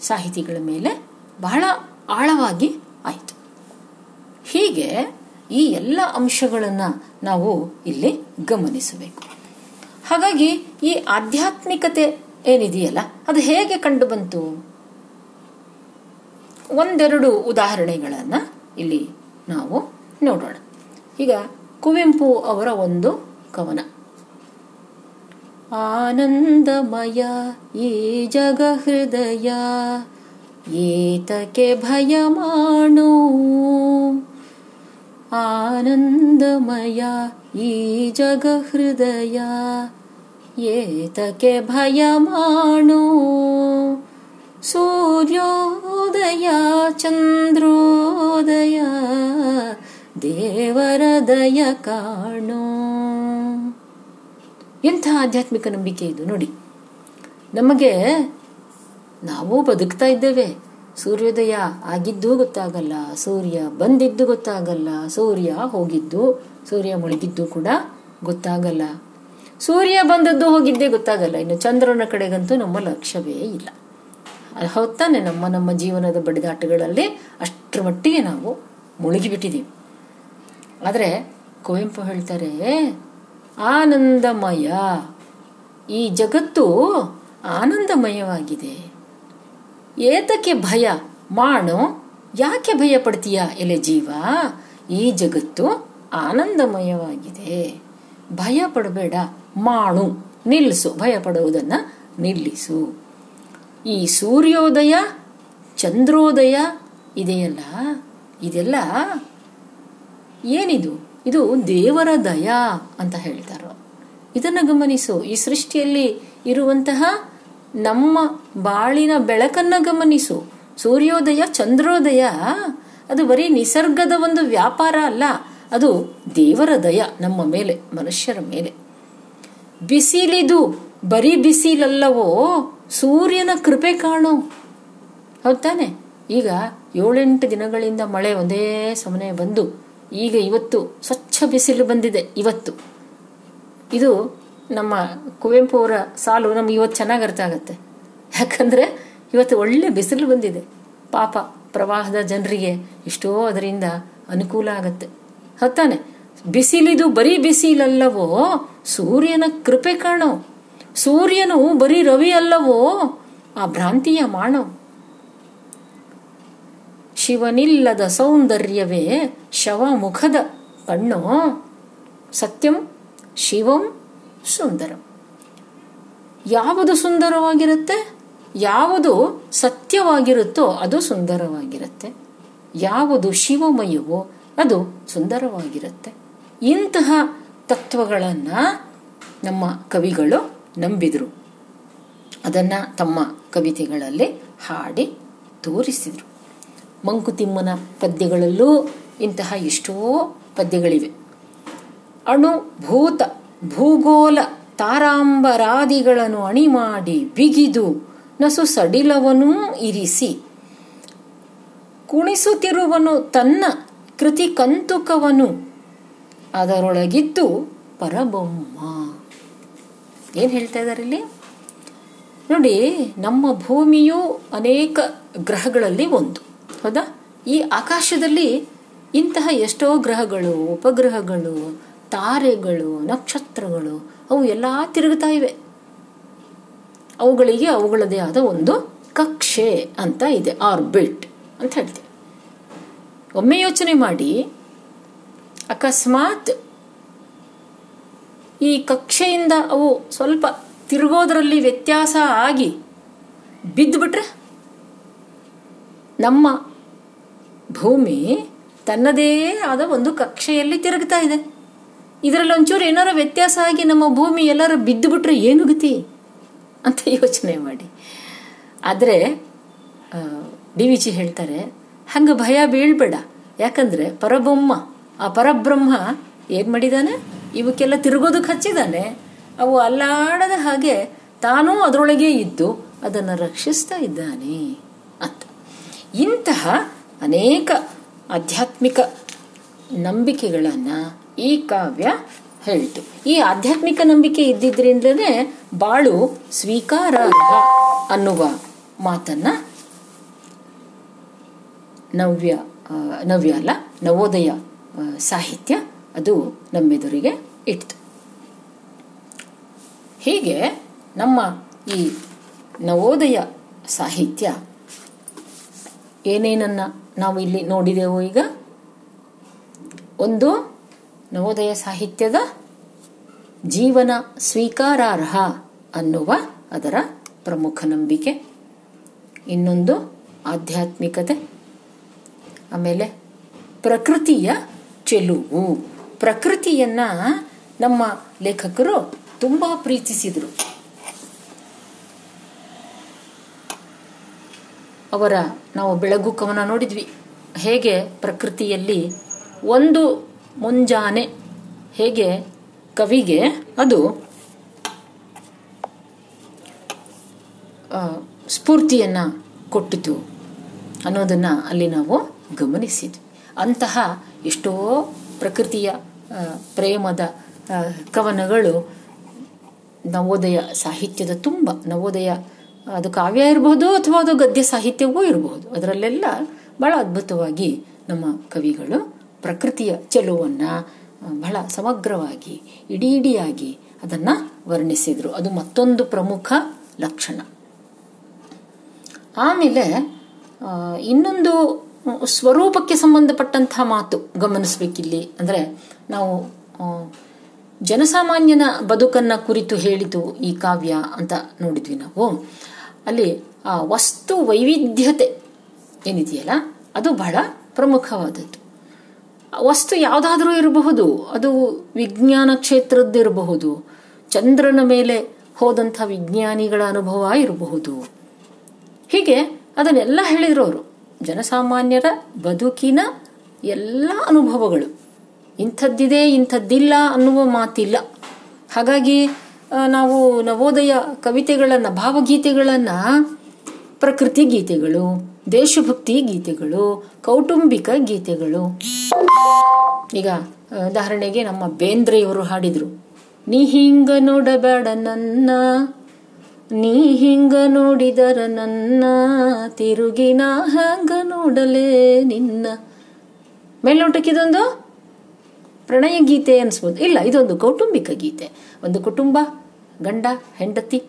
ಸಾಹಿತಿಗಳ ಮೇಲೆ ಬಹಳ ಆಳವಾಗಿ ಆಯಿತು. ಹೀಗೆ ಈ ಎಲ್ಲ ಅಂಶಗಳನ್ನು ನಾವು ಇಲ್ಲಿ ಗಮನಿಸಬೇಕು. ಹಾಗಾಗಿ ಈ ಆಧ್ಯಾತ್ಮಿಕತೆ ಏನಿದೆಯಲ್ಲ, ಅದು ಹೇಗೆ ಕಂಡು ಬಂತು? ಒಂದೆರಡು ಉದಾಹರಣೆಗಳನ್ನು ಇಲ್ಲಿ ನಾವು ನೋಡೋಣ. ಈಗ ಕುವೆಂಪು ಅವರ ಒಂದು ಕವನ. ಆನಂದಮಯ ಈ ಜಗ ಹೃದಯ ಏತಕ್ಕೆ ಭಯ ಆನಂದಮಯ ಈ ಜಗ ಹೃದಯ ಏತಕ್ಕೆ ಭಯ ಮಾಡು? ಸೂರ್ಯೋದಯ, ಚಂದ್ರೋದಯ ದೇವರ ದಯ ಕಾಣೋ. ಎಂಥ ಆಧ್ಯಾತ್ಮಿಕ ನಂಬಿಕೆ ಇದು ನೋಡಿ. ನಮಗೆ ನಾವು ಬದುಕ್ತಾ ಇದ್ದೇವೆ. ಸೂರ್ಯೋದಯ ಆಗಿದ್ದು ಗೊತ್ತಾಗಲ್ಲ, ಸೂರ್ಯ ಬಂದಿದ್ದು ಗೊತ್ತಾಗಲ್ಲ, ಸೂರ್ಯ ಹೋಗಿದ್ದು, ಸೂರ್ಯ ಮುಳುಗಿದ್ದು ಕೂಡ ಗೊತ್ತಾಗಲ್ಲ. ಸೂರ್ಯ ಬಂದದ್ದು ಹೋಗಿದ್ದೇ ಗೊತ್ತಾಗಲ್ಲ. ಇನ್ನು ಚಂದ್ರನ ಕಡೆಗಂತೂ ನಮ್ಮ ಲಕ್ಷ್ಯವೇ ಇಲ್ಲ. ಅದು ನಮ್ಮ ನಮ್ಮ ಜೀವನದ ಬಡಿದಾಟಗಳಲ್ಲಿ ಅಷ್ಟರ ಮಟ್ಟಿಗೆ ನಾವು ಮುಳುಗಿಬಿಟ್ಟಿದ್ದೀವಿ ಆದರೆ ಕುವೆಂಪು ಹೇಳ್ತಾರೆ, ಆನಂದಮಯ, ಈ ಜಗತ್ತು ಆನಂದಮಯವಾಗಿದೆ. ಏತಕ್ಕೆ ಭಯ ಮಾಡು ಯಾಕೆ ಭಯ ಪಡ್ತೀಯ ಎಲೆ ಜೀವ? ಈ ಜಗತ್ತು ಆನಂದಮಯವಾಗಿದೆ. ಭಯ ಪಡಬೇಡ ಮಾಡು ನಿಲ್ಲಿಸು ಭಯ ಪಡುವುದನ್ನು ನಿಲ್ಲಿಸು. ಈ ಸೂರ್ಯೋದಯ, ಚಂದ್ರೋದಯ ಇದೆಯಲ್ಲ? ಇದೆಲ್ಲ ಏನಿದು? ಇದು ದೇವರ ದಯ ಅಂತ ಹೇಳ್ತಾರೋ. ಇದನ್ನು ಗಮನಿಸು. ಈ ಸೃಷ್ಟಿಯಲ್ಲಿ ಇರುವಂತಹ ನಮ್ಮ ಬಾಳಿನ ಬೆಳಕನ್ನು ಗಮನಿಸು. ಸೂರ್ಯೋದಯ, ಚಂದ್ರೋದಯ, ಅದು ಬರೀ ನಿಸರ್ಗದ ಒಂದು ವ್ಯಾಪಾರ ಅಲ್ಲ. ಅದು ದೇವರ ದಯ, ನಮ್ಮ ಮೇಲೆ, ಮನುಷ್ಯರ ಮೇಲೆ. ಬಿಸಿಲಿದು ಬರೀ ಬಿಸಿಲಲ್ಲವೋ ಸೂರ್ಯನ ಕೃಪೆ ಕಾಣು. ಹೌದಾನೆ ಈಗ ಏಳೆಂಟು ದಿನಗಳಿಂದ ಮಳೆ ಒಂದೇ ಸಮನೆ ಬಂದು, ಈಗ ಇವತ್ತು ಸ್ವಚ್ಛ ಬಿಸಿಲು ಬಂದಿದೆ, ಇವತ್ತು. ಇದು ನಮ್ಮ ಕುವೆಂಪು ಅವರ ಸಾಲು ನಮ್ಗೆ ಇವತ್ತು ಚೆನ್ನಾಗಿ ಅರ್ಥ ಆಗುತ್ತೆ. ಯಾಕಂದ್ರೆ ಇವತ್ತು ಒಳ್ಳೆ ಬಿಸಿಲು ಬಂದಿದೆ. ಪಾಪ ಪ್ರವಾಹದ ಜನರಿಗೆ ಎಷ್ಟೋ ಅದರಿಂದ ಅನುಕೂಲ ಆಗತ್ತೆ. ಹತ್ತಾನೆ ಬಿಸಿಲಿದು ಬರೀ ಬಿಸಿಲಲ್ಲವೋ, ಸೂರ್ಯನ ಕೃಪೆ ಕಾಣೋ. ಸೂರ್ಯನು ಬರೀ ರವಿ ಅಲ್ಲವೋ? ಆ ಭ್ರಾಂತಿಯ ಮಾಣ ಶಿವನಿಲ್ಲದ ಸೌಂದರ್ಯವೇ ಶವಮುಖದ ಕಣ್ಣು. ಸತ್ಯಂ ಶಿವಂ ಸುಂದರಂ. ಯಾವುದು ಸುಂದರವಾಗಿರುತ್ತೆ? ಯಾವುದು ಸತ್ಯವಾಗಿರುತ್ತೋ ಅದು ಸುಂದರವಾಗಿರುತ್ತೆ. ಯಾವುದು ಶಿವಮಯವೋ ಅದು ಸುಂದರವಾಗಿರುತ್ತೆ. ಇಂತಹ ತತ್ವಗಳನ್ನು ನಮ್ಮ ಕವಿಗಳು ನಂಬಿದರು. ಅದನ್ನ ತಮ್ಮ ಕವಿತೆಗಳಲ್ಲಿ ಹಾಡಿ ತೋರಿಸಿದರು. ಮಂಕುತಿಮ್ಮನ ಪದ್ಯಗಳಲ್ಲೂ ಇಂತಹ ಎಷ್ಟೋ ಪದ್ಯಗಳಿವೆ. ಅಣು ಭೂತ ಭೂಗೋಲ, ತಾರಾಂಬರಾದಿಗಳನ್ನು ಅಣಿ ಮಾಡಿ ಬಿಗಿದು ನಸು ಸಡಿಲವನೂ ಇರಿಸಿ. ಕುಣಿಸುತ್ತಿರುವನು ತನ್ನ ಕೃತಿ ಕಂತುಕವನು ಅದರೊಳಗಿದ್ದು ಪರಬೊಮ್ಮ. ಏನ್ ಹೇಳ್ತಾ ಇದ್ದಾರೆ ಇಲ್ಲಿ? ನೋಡಿ, ನಮ್ಮ ಭೂಮಿಯು ಅನೇಕ ಗ್ರಹಗಳಲ್ಲಿ ಒಂದು. ಹೌದಾ? ಈ ಆಕಾಶದಲ್ಲಿ ಇಂತಹ ಎಷ್ಟೋ ಗ್ರಹಗಳು, ಉಪಗ್ರಹಗಳು, ತಾರೆಗಳು, ನಕ್ಷತ್ರಗಳು, ಅವು ಎಲ್ಲ ತಿರುಗುತ್ತಾ ಇವೆ. ಅವುಗಳಿಗೆ ಅವುಗಳದೇ ಆದ ಒಂದು ಕಕ್ಷೆ ಅಂತ ಇದೆ, ಆರ್ಬಿಟ್ ಅಂತ ಹೇಳ್ತೀವಿ. ಒಮ್ಮೆ ಯೋಚನೆ ಮಾಡಿ, ಅಕಸ್ಮಾತ್ ಈ ಕಕ್ಷೆಯಿಂದ ಅವು ಸ್ವಲ್ಪ ತಿರುಗೋದ್ರಲ್ಲಿ ವ್ಯತ್ಯಾಸ ಆಗಿ ಬಿದ್ದುಬಿಟ್ರೆ ನಮ್ಮ ಭೂಮಿ ತನ್ನದೇ ಆದ ಒಂದು ಕಕ್ಷೆಯಲ್ಲಿ ತಿರುಗ್ತಾ ಇದೆ. ಇದರಲ್ಲಿ ಒಂಚೂರು ಏನಾರ ವ್ಯತ್ಯಾಸ ಆಗಿ ನಮ್ಮ ಭೂಮಿ ಎಲ್ಲರೂ ಬಿದ್ದುಬಿಟ್ರೆ ಏನು ಗತಿ? ಅಂತ ಯೋಚನೆ ಮಾಡಿ. ಆದರೆ ಡಿ ವಿ ಜಿ ಹೇಳ್ತಾರೆ, ಹಂಗೆ ಭಯ ಬೀಳ್ಬೇಡ. ಯಾಕಂದ್ರೆ ಪರಬ್ರಹ್ಮ, ಆ ಪರಬ್ರಹ್ಮ ಏನ್ ಮಾಡಿದಾನೆ? ಇವಕ್ಕೆಲ್ಲ ತಿರುಗೋದಕ್ಕೆ ಹಚ್ಚಿದ್ದಾನೆ ಅವು ಅಲ್ಲಾಡದ ಹಾಗೆ ತಾನೂ ಅದರೊಳಗೆ ಇದ್ದು ಅದನ್ನು ರಕ್ಷಿಸ್ತಾ ಇದ್ದಾನೆ ಅಂತ. ಇಂತಹ ಅನೇಕ ಆಧ್ಯಾತ್ಮಿಕ ನಂಬಿಕೆಗಳನ್ನು ಈ ಕಾವ್ಯ ಹೇಳ್ತು. ಈ ಆಧ್ಯಾತ್ಮಿಕ ನಂಬಿಕೆ ಇದ್ದಿದ್ರಿಂದಲೇ ಬಾಳು ಸ್ವೀಕಾರಾರ್ಹ ಅನ್ನುವ ಮಾತನ್ನ ನವ್ಯ ನವ್ಯ ಅಲ್ಲ, ನವೋದಯ ಸಾಹಿತ್ಯ ಅದು ನಮ್ಮೆದುರಿಗೆ ಇತ್ತು ಹೀಗೆ ನಮ್ಮ ಈ ನವೋದಯ ಸಾಹಿತ್ಯ ಏನೇನನ್ನ ನಾವು ಇಲ್ಲಿ ನೋಡಿದೆವು ಈಗ? ಒಂದು, ನವೋದಯ ಸಾಹಿತ್ಯದ ಜೀವನ ಸ್ವೀಕಾರಾರ್ಹ ಅನ್ನುವ ಅದರ ಪ್ರಮುಖ ನಂಬಿಕೆ. ಇನ್ನೊಂದು, ಆಧ್ಯಾತ್ಮಿಕತೆ. ಆಮೇಲೆ ಪ್ರಕೃತಿಯ ಚೆಲುವು. ಪ್ರಕೃತಿಯನ್ನ ನಮ್ಮ ಲೇಖಕರು ತುಂಬಾ ಪ್ರೀತಿಸಿದರು. ಅವರ ನಾವು ಬೆಳಗು ಕವನ ನೋಡಿದ್ವಿ. ಹೇಗೆ ಪ್ರಕೃತಿಯಲ್ಲಿ ಒಂದು ಮುಂಜಾನೆ ಹೇಗೆ ಕವಿಗೆ ಅದು ಸ್ಫೂರ್ತಿಯನ್ನ ಕೊಟ್ಟಿತು ಅನ್ನೋದನ್ನ ಅಲ್ಲಿ ನಾವು ಗಮನಿಸಿದ್ವಿ. ಅಂತಹ ಎಷ್ಟೋ ಪ್ರಕೃತಿಯ ಪ್ರೇಮದ ಕವನಗಳು ನವೋದಯ ಸಾಹಿತ್ಯದ ತುಂಬ. ನವೋದಯ, ಅದು ಕಾವ್ಯ ಇರಬಹುದು ಅಥವಾ ಅದು ಗದ್ಯ ಸಾಹಿತ್ಯವೂ ಇರಬಹುದು ಅದರಲ್ಲೆಲ್ಲ ಬಹಳ ಅದ್ಭುತವಾಗಿ ನಮ್ಮ ಕವಿಗಳು ಪ್ರಕೃತಿಯ ಚೆಲುವನ್ನ ಬಹಳ ಸಮಗ್ರವಾಗಿ ಇಡೀ ಇಡಿಯಾಗಿ ಅದನ್ನ ವರ್ಣಿಸಿದ್ರು. ಅದು ಮತ್ತೊಂದು ಪ್ರಮುಖ ಲಕ್ಷಣ. ಆಮೇಲೆ ಇನ್ನೊಂದು ಸ್ವರೂಪಕ್ಕೆ ಸಂಬಂಧಪಟ್ಟಂತಹ ಮಾತು ಗಮನಿಸ್ಬೇಕಿಲ್ಲಿ. ಅಂದ್ರೆ ನಾವು ಜನಸಾಮಾನ್ಯನ ಬದುಕನ್ನ ಕುರಿತು ಹೇಳಿತು ಈ ಕಾವ್ಯ ಅಂತ ನೋಡಿದ್ವಿ ನಾವು. ಅಲ್ಲಿ, ಆ, ವಸ್ತು ವೈವಿಧ್ಯತೆ ಏನಿದೆಯಲ್ಲ, ಅದು ಬಹಳ ಪ್ರಮುಖವಾದದ್ದು. ವಸ್ತು ಯಾವುದಾದ್ರೂ ಇರಬಹುದು, ಅದು ವಿಜ್ಞಾನ ಕ್ಷೇತ್ರದ್ದಿರಬಹುದು ಚಂದ್ರನ ಮೇಲೆ ಹೋದಂಥ ವಿಜ್ಞಾನಿಗಳ ಅನುಭವ ಇರಬಹುದು. ಹೀಗೆ ಅದನ್ನೆಲ್ಲ ಹೇಳಿದ್ರು ಅವರು ಜನಸಾಮಾನ್ಯರ ಬದುಕಿನ ಎಲ್ಲ ಅನುಭವಗಳು. ಇಂಥದ್ದಿದೆ, ಇಂಥದ್ದಿಲ್ಲ ಅನ್ನುವ ಮಾತಿಲ್ಲ. ಹಾಗಾಗಿ ನಾವು ನವೋದಯ ಕವಿತೆಗಳನ್ನು, ಭಾವಗೀತೆಗಳನ್ನು, ಪ್ರಕೃತಿ ಗೀತೆಗಳು, ದೇಶಭಕ್ತಿ ಗೀತೆಗಳು, ಕೌಟುಂಬಿಕ ಗೀತೆಗಳು. ಈಗ ಉದಾಹರಣೆಗೆ ನಮ್ಮ ಬೇಂದ್ರೆಯವರು ಹಾಡಿದರು, ನೀ ಹಿಂಗ ನೋಡಬೇಡ ನನ್ನ ನೀ ಹಿಂಗ ನೋಡಿದರ ನನ್ನ ತಿರುಗಿನ ಹಂಗ ನೋಡಲೇ ನಿನ್ನ. ಮೇಲ್ನೋಟಕ್ಕಿದೊಂದು ಪ್ರಣಯ ಗೀತೆ ಅನ್ಸ್ಬೋದು. ಇಲ್ಲ, ಇದೊಂದು ಕೌಟುಂಬಿಕ ಗೀತೆ. ಒಂದು ಕುಟುಂಬ, ಗಂಡ, ಹೆಂಡತಿ,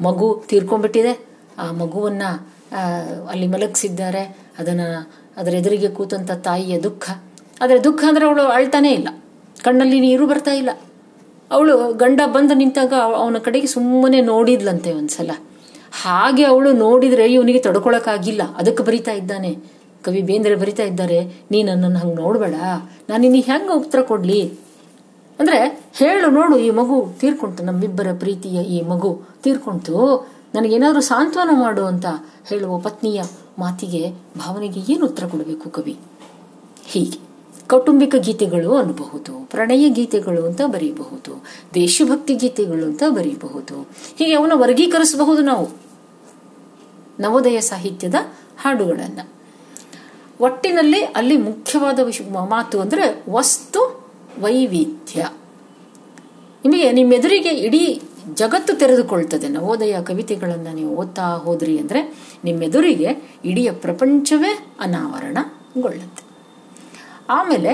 ಮಗು ತೀರ್ಕೊಂಡ್ಬಿಟ್ಟಿದೆ. ಆ ಮಗುವನ್ನ ಅಲ್ಲಿ ಮಲಗಿಸಿದ್ದಾರೆ. ಅದನ್ನ, ಅದರ ಎದುರಿಗೆ ಕೂತಂತ ತಾಯಿಯ ದುಃಖ. ಆದರೆ ದುಃಖ ಅಂದ್ರೆ ಅವಳು ಅಳ್ತಾನೇ ಇಲ್ಲ. ಕಣ್ಣಲ್ಲಿ ನೀರು ಬರ್ತಾ ಇಲ್ಲ. ಅವಳು ಗಂಡ ಬಂದು ನಿಂತಾಗ ಅವನ ಕಡೆಗೆ ಸುಮ್ಮನೆ ನೋಡಿದ್ಲಂತೆ ಒಂದ್ಸಲ. ಹಾಗೆ ಅವಳು ನೋಡಿದ್ರೆ ಇವನಿಗೆ ತಡ್ಕೊಳಕ್ಕಾಗಿಲ್ಲ. ಅದಕ್ಕೆ ಬರಿತಾ ಇದ್ದಾನೆ. ಕವಿ ಬೇಂದ್ರೆ ಬರಿತಾ ಇದ್ದಾರೆ. ನೀ ನನ್ನನ್ನು ಹಂಗೆ ನೋಡಬೇಡ. ನಾನು ನಿನಗೆ ಹೆಂಗೆ ಉತ್ತರ ಕೊಡ್ಲಿ? ಅಂದ್ರೆ ಹೇಳು, ನೋಡು, ಈ ಮಗು ತೀರ್ಕೊಂತು. ನಮ್ಮಿಬ್ಬರ ಪ್ರೀತಿಯ ಈ ಮಗು ತೀರ್ಕೊಂತು. ನನಗೇನಾದ್ರೂ ಸಾಂತ್ವನ ಮಾಡು ಅಂತ ಹೇಳುವ ಪತ್ನಿಯ ಮಾತಿಗೆ ಭಾವನೆಗೆ ಏನು ಉತ್ತರ ಕೊಡಬೇಕು ಕವಿ? ಹೀಗೆ. ಕೌಟುಂಬಿಕ ಗೀತೆಗಳು ಅನ್ನಬಹುದು, ಪ್ರಣಯ ಗೀತೆಗಳು ಅಂತ ಬರೆಯಬಹುದು ದೇಶಭಕ್ತಿ ಗೀತೆಗಳು ಅಂತ ಬರೆಯಬಹುದು ಹೀಗೆ ಅವನ್ನ ವರ್ಗೀಕರಿಸಬಹುದು ನಾವು. ನವೋದಯ ಸಾಹಿತ್ಯದ ಹಾಡುಗಳನ್ನ. ಒಟ್ಟಿನಲ್ಲಿ ಅಲ್ಲಿ ಮುಖ್ಯವಾದ ಮಾತು ಅಂದ್ರೆ ವಸ್ತು ವೈವಿಧ್ಯ. ನಿಮಗೆ ನಿಮ್ಮೆದುರಿಗೆ ಇಡೀ ಜಗತ್ತು ತೆರೆದುಕೊಳ್ತದೆ. ನವೋದಯ ಕವಿತೆಗಳನ್ನು ನೀವು ಓದ್ತಾ ಹೋದ್ರಿ ಅಂದ್ರೆ ನಿಮ್ಮೆದುರಿಗೆ ಇಡೀ ಪ್ರಪಂಚವೇ ಅನಾವರಣಗೊಳ್ಳುತ್ತೆ. ಆಮೇಲೆ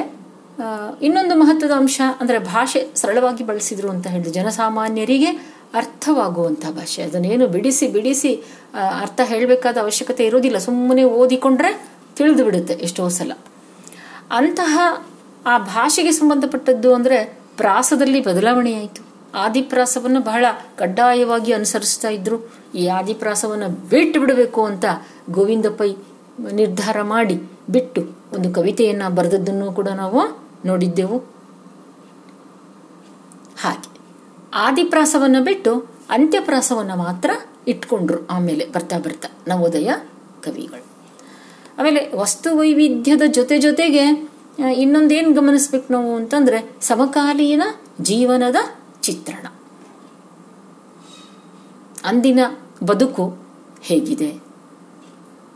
ಇನ್ನೊಂದು ಮಹತ್ವದ ಅಂಶ ಅಂದ್ರೆ ಭಾಷೆ ಸರಳವಾಗಿ ಬಳಸಿದ್ರು ಅಂತ ಹೇಳಿದ್ರು ಜನಸಾಮಾನ್ಯರಿಗೆ ಅರ್ಥವಾಗುವಂಥ ಭಾಷೆ. ಅದನ್ನೇನು ಬಿಡಿಸಿ ಬಿಡಿಸಿ ಅರ್ಥ ಹೇಳಬೇಕಾದ ಅವಶ್ಯಕತೆ ಇರೋದಿಲ್ಲ ಸುಮ್ಮನೆ ಓದಿಕೊಂಡ್ರೆ ತಿಳಿದು ಬಿಡುತ್ತೆ ಎಷ್ಟೋ ಸಲ. ಅಂತಹ ಆ ಭಾಷೆಗೆ ಸಂಬಂಧಪಟ್ಟದ್ದು ಅಂದ್ರೆ ಪ್ರಾಸದಲ್ಲಿ ಬದಲಾವಣೆ ಆಯಿತು ಆದಿಪ್ರಾಸವನ್ನು ಬಹಳ ಕಡ್ಡಾಯವಾಗಿ ಅನುಸರಿಸ್ತಾ ಇದ್ರು. ಈ ಆದಿಪ್ರಾಸವನ್ನು ಬಿಟ್ಟು ಬಿಡಬೇಕು ಅಂತ ಗೋವಿಂದ ನಿರ್ಧಾರ ಮಾಡಿ ಬಿಟ್ಟು ಒಂದು ಕವಿತೆಯನ್ನ ಬರೆದದ್ದನ್ನು ಕೂಡ ನಾವು ನೋಡಿದ್ದೆವು. ಹಾಗೆ ಆದಿಪ್ರಾಸವನ್ನು ಬಿಟ್ಟು ಅಂತ್ಯಪ್ರಾಸವನ್ನು ಮಾತ್ರ ಇಟ್ಕೊಂಡ್ರು ಆಮೇಲೆ ಬರ್ತಾ ಬರ್ತಾ ನವೋದಯ ಕವಿಗಳು. ಆಮೇಲೆ ವಸ್ತು ವೈವಿಧ್ಯದ ಜೊತೆ ಜೊತೆಗೆ ಇನ್ನೊಂದೇನು ಗಮನಿಸ್ಬೇಕು ನಾವು ಅಂತಂದ್ರೆ ಸಮಕಾಲೀನ ಜೀವನದ ಚಿತ್ರಣ. ಅಂದಿನ ಬದುಕು ಹೇಗಿದೆ?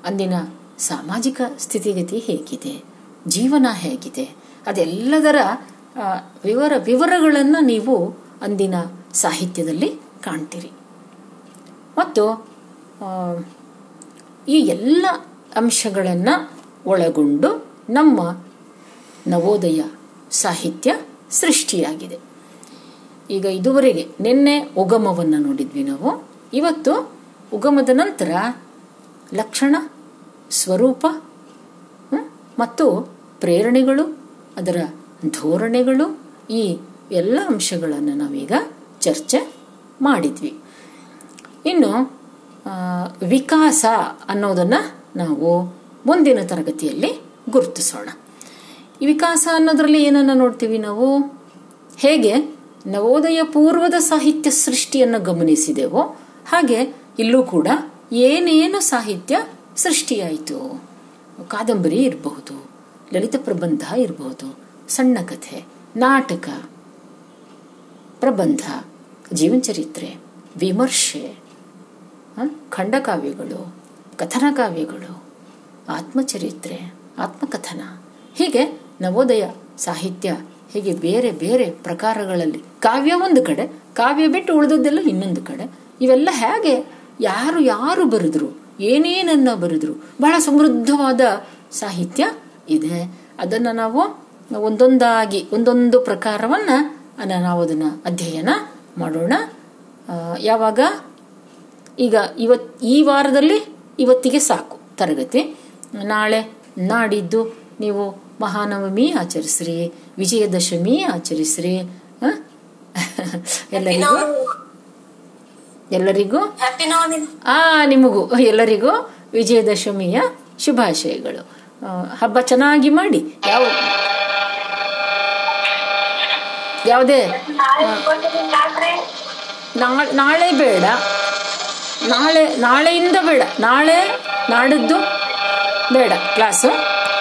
ಅಂದಿನ ಸಾಮಾಜಿಕ ಸ್ಥಿತಿಗತಿ ಹೇಗಿದೆ? ಜೀವನ ಹೇಗಿದೆ? ಅದೆಲ್ಲದರ ವಿವರ, ವಿವರಗಳನ್ನು ನೀವು ಅಂದಿನ ಸಾಹಿತ್ಯದಲ್ಲಿ ಕಾಣ್ತೀರಿ. ಮತ್ತು ಈ ಎಲ್ಲ ಅಂಶಗಳನ್ನು ಒಳಗೊಂಡು ನಮ್ಮ ನವೋದಯ ಸಾಹಿತ್ಯ ಸೃಷ್ಟಿಯಾಗಿದೆ. ಈಗ ಇದುವರೆಗೆ ನಿನ್ನೆ ಉಗಮವನ್ನು ನೋಡಿದ್ವಿ ನಾವು. ಇವತ್ತು ಉಗಮದ ನಂತರ ಲಕ್ಷಣ ಸ್ವರೂಪ ಮತ್ತು ಪ್ರೇರಣೆಗಳು, ಅದರ ಧೋರಣೆಗಳು, ಈ ಎಲ್ಲ ಅಂಶಗಳನ್ನು ನಾವೀಗ ಚರ್ಚೆ ಮಾಡಿದ್ವಿ. ಇನ್ನು ವಿಕಾಸ ಅನ್ನೋದನ್ನು ನಾವು ಮುಂದಿನ ತರಗತಿಯಲ್ಲಿ ಗುರುತಿಸೋಣ. ಈ ವಿಕಾಸ ಅನ್ನೋದರಲ್ಲಿ ಏನನ್ನ ನೋಡ್ತೀವಿ ನಾವು? ಹೇಗೆ ನವೋದಯ ಪೂರ್ವದ ಸಾಹಿತ್ಯ ಸೃಷ್ಟಿಯನ್ನು ಗಮನಿಸಿದೆವೋ ಹಾಗೆ ಇಲ್ಲೂ ಕೂಡ ಏನೇನು ಸಾಹಿತ್ಯ ಸೃಷ್ಟಿಯಾಯಿತು. ಕಾದಂಬರಿ ಇರಬಹುದು, ಲಲಿತ ಪ್ರಬಂಧ ಇರಬಹುದು, ಸಣ್ಣ ಕಥೆ, ನಾಟಕ, ಪ್ರಬಂಧ ಜೀವನ ಚರಿತ್ರೆ ವಿಮರ್ಶೆ ಖಂಡಕಾವ್ಯಗಳು ಕಥನ ಕಾವ್ಯಗಳು ಆತ್ಮಚರಿತ್ರೆ, ಆತ್ಮಕಥನ, ಹೀಗೆ ನವೋದಯ ಸಾಹಿತ್ಯ ಹೀಗೆ ಬೇರೆ ಬೇರೆ ಪ್ರಕಾರಗಳಲ್ಲಿ ಕಾವ್ಯ ಒಂದು ಕಡೆ, ಕಾವ್ಯ ಬಿಟ್ಟು ಉಳಿದದ್ದೆಲ್ಲ ಇನ್ನೊಂದು ಕಡೆ. ಇವೆಲ್ಲ ಹೇಗೆ, ಯಾರು ಯಾರು ಬರೆದ್ರು ಏನೇನನ್ನ ಬರೆದ್ರು ಬಹಳ ಸಮೃದ್ಧವಾದ ಸಾಹಿತ್ಯ ಇದೆ. ಅದನ್ನು ನಾವು ಒಂದೊಂದಾಗಿ ಒಂದೊಂದು ಪ್ರಕಾರವನ್ನ ಅನ್ನ ನಾವು ಅದನ್ನ ಅಧ್ಯಯನ ಮಾಡೋಣ. ಯಾವಾಗ? ಈಗ ಇವತ್ ಈ ವಾರದಲ್ಲಿ ಇವತ್ತಿಗೆ ಸಾಕು ತರಗತಿ. ನಾಳೆ ನಾಡಿದ್ದು ನೀವು ಮಹಾನವಮಿ ಆಚರಿಸ್ರಿ ವಿಜಯದಶಮಿ ಆಚರಿಸ್ರಿ ಹ? (laughs) ಎಲ್ಲರಿಗೂ ಎಲ್ಲರಿಗೂ? ಆ ನಿಮಗೂ ಎಲ್ಲರಿಗೂ ವಿಜಯದಶಮಿಯ ಶುಭಾಶಯಗಳು. ಹಬ್ಬ ಚೆನ್ನಾಗಿ ಮಾಡಿ. ಯಾವ ಯಾವುದೇ? ನಾಳೆ ಬೇಡ. ನಾಳೆ ನಾಳೆಯಿಂದ ಬೇಡ. ನಾಳೆ ನಾಡಿದ್ದು ಬೇಡ. ಕ್ಲಾಸು?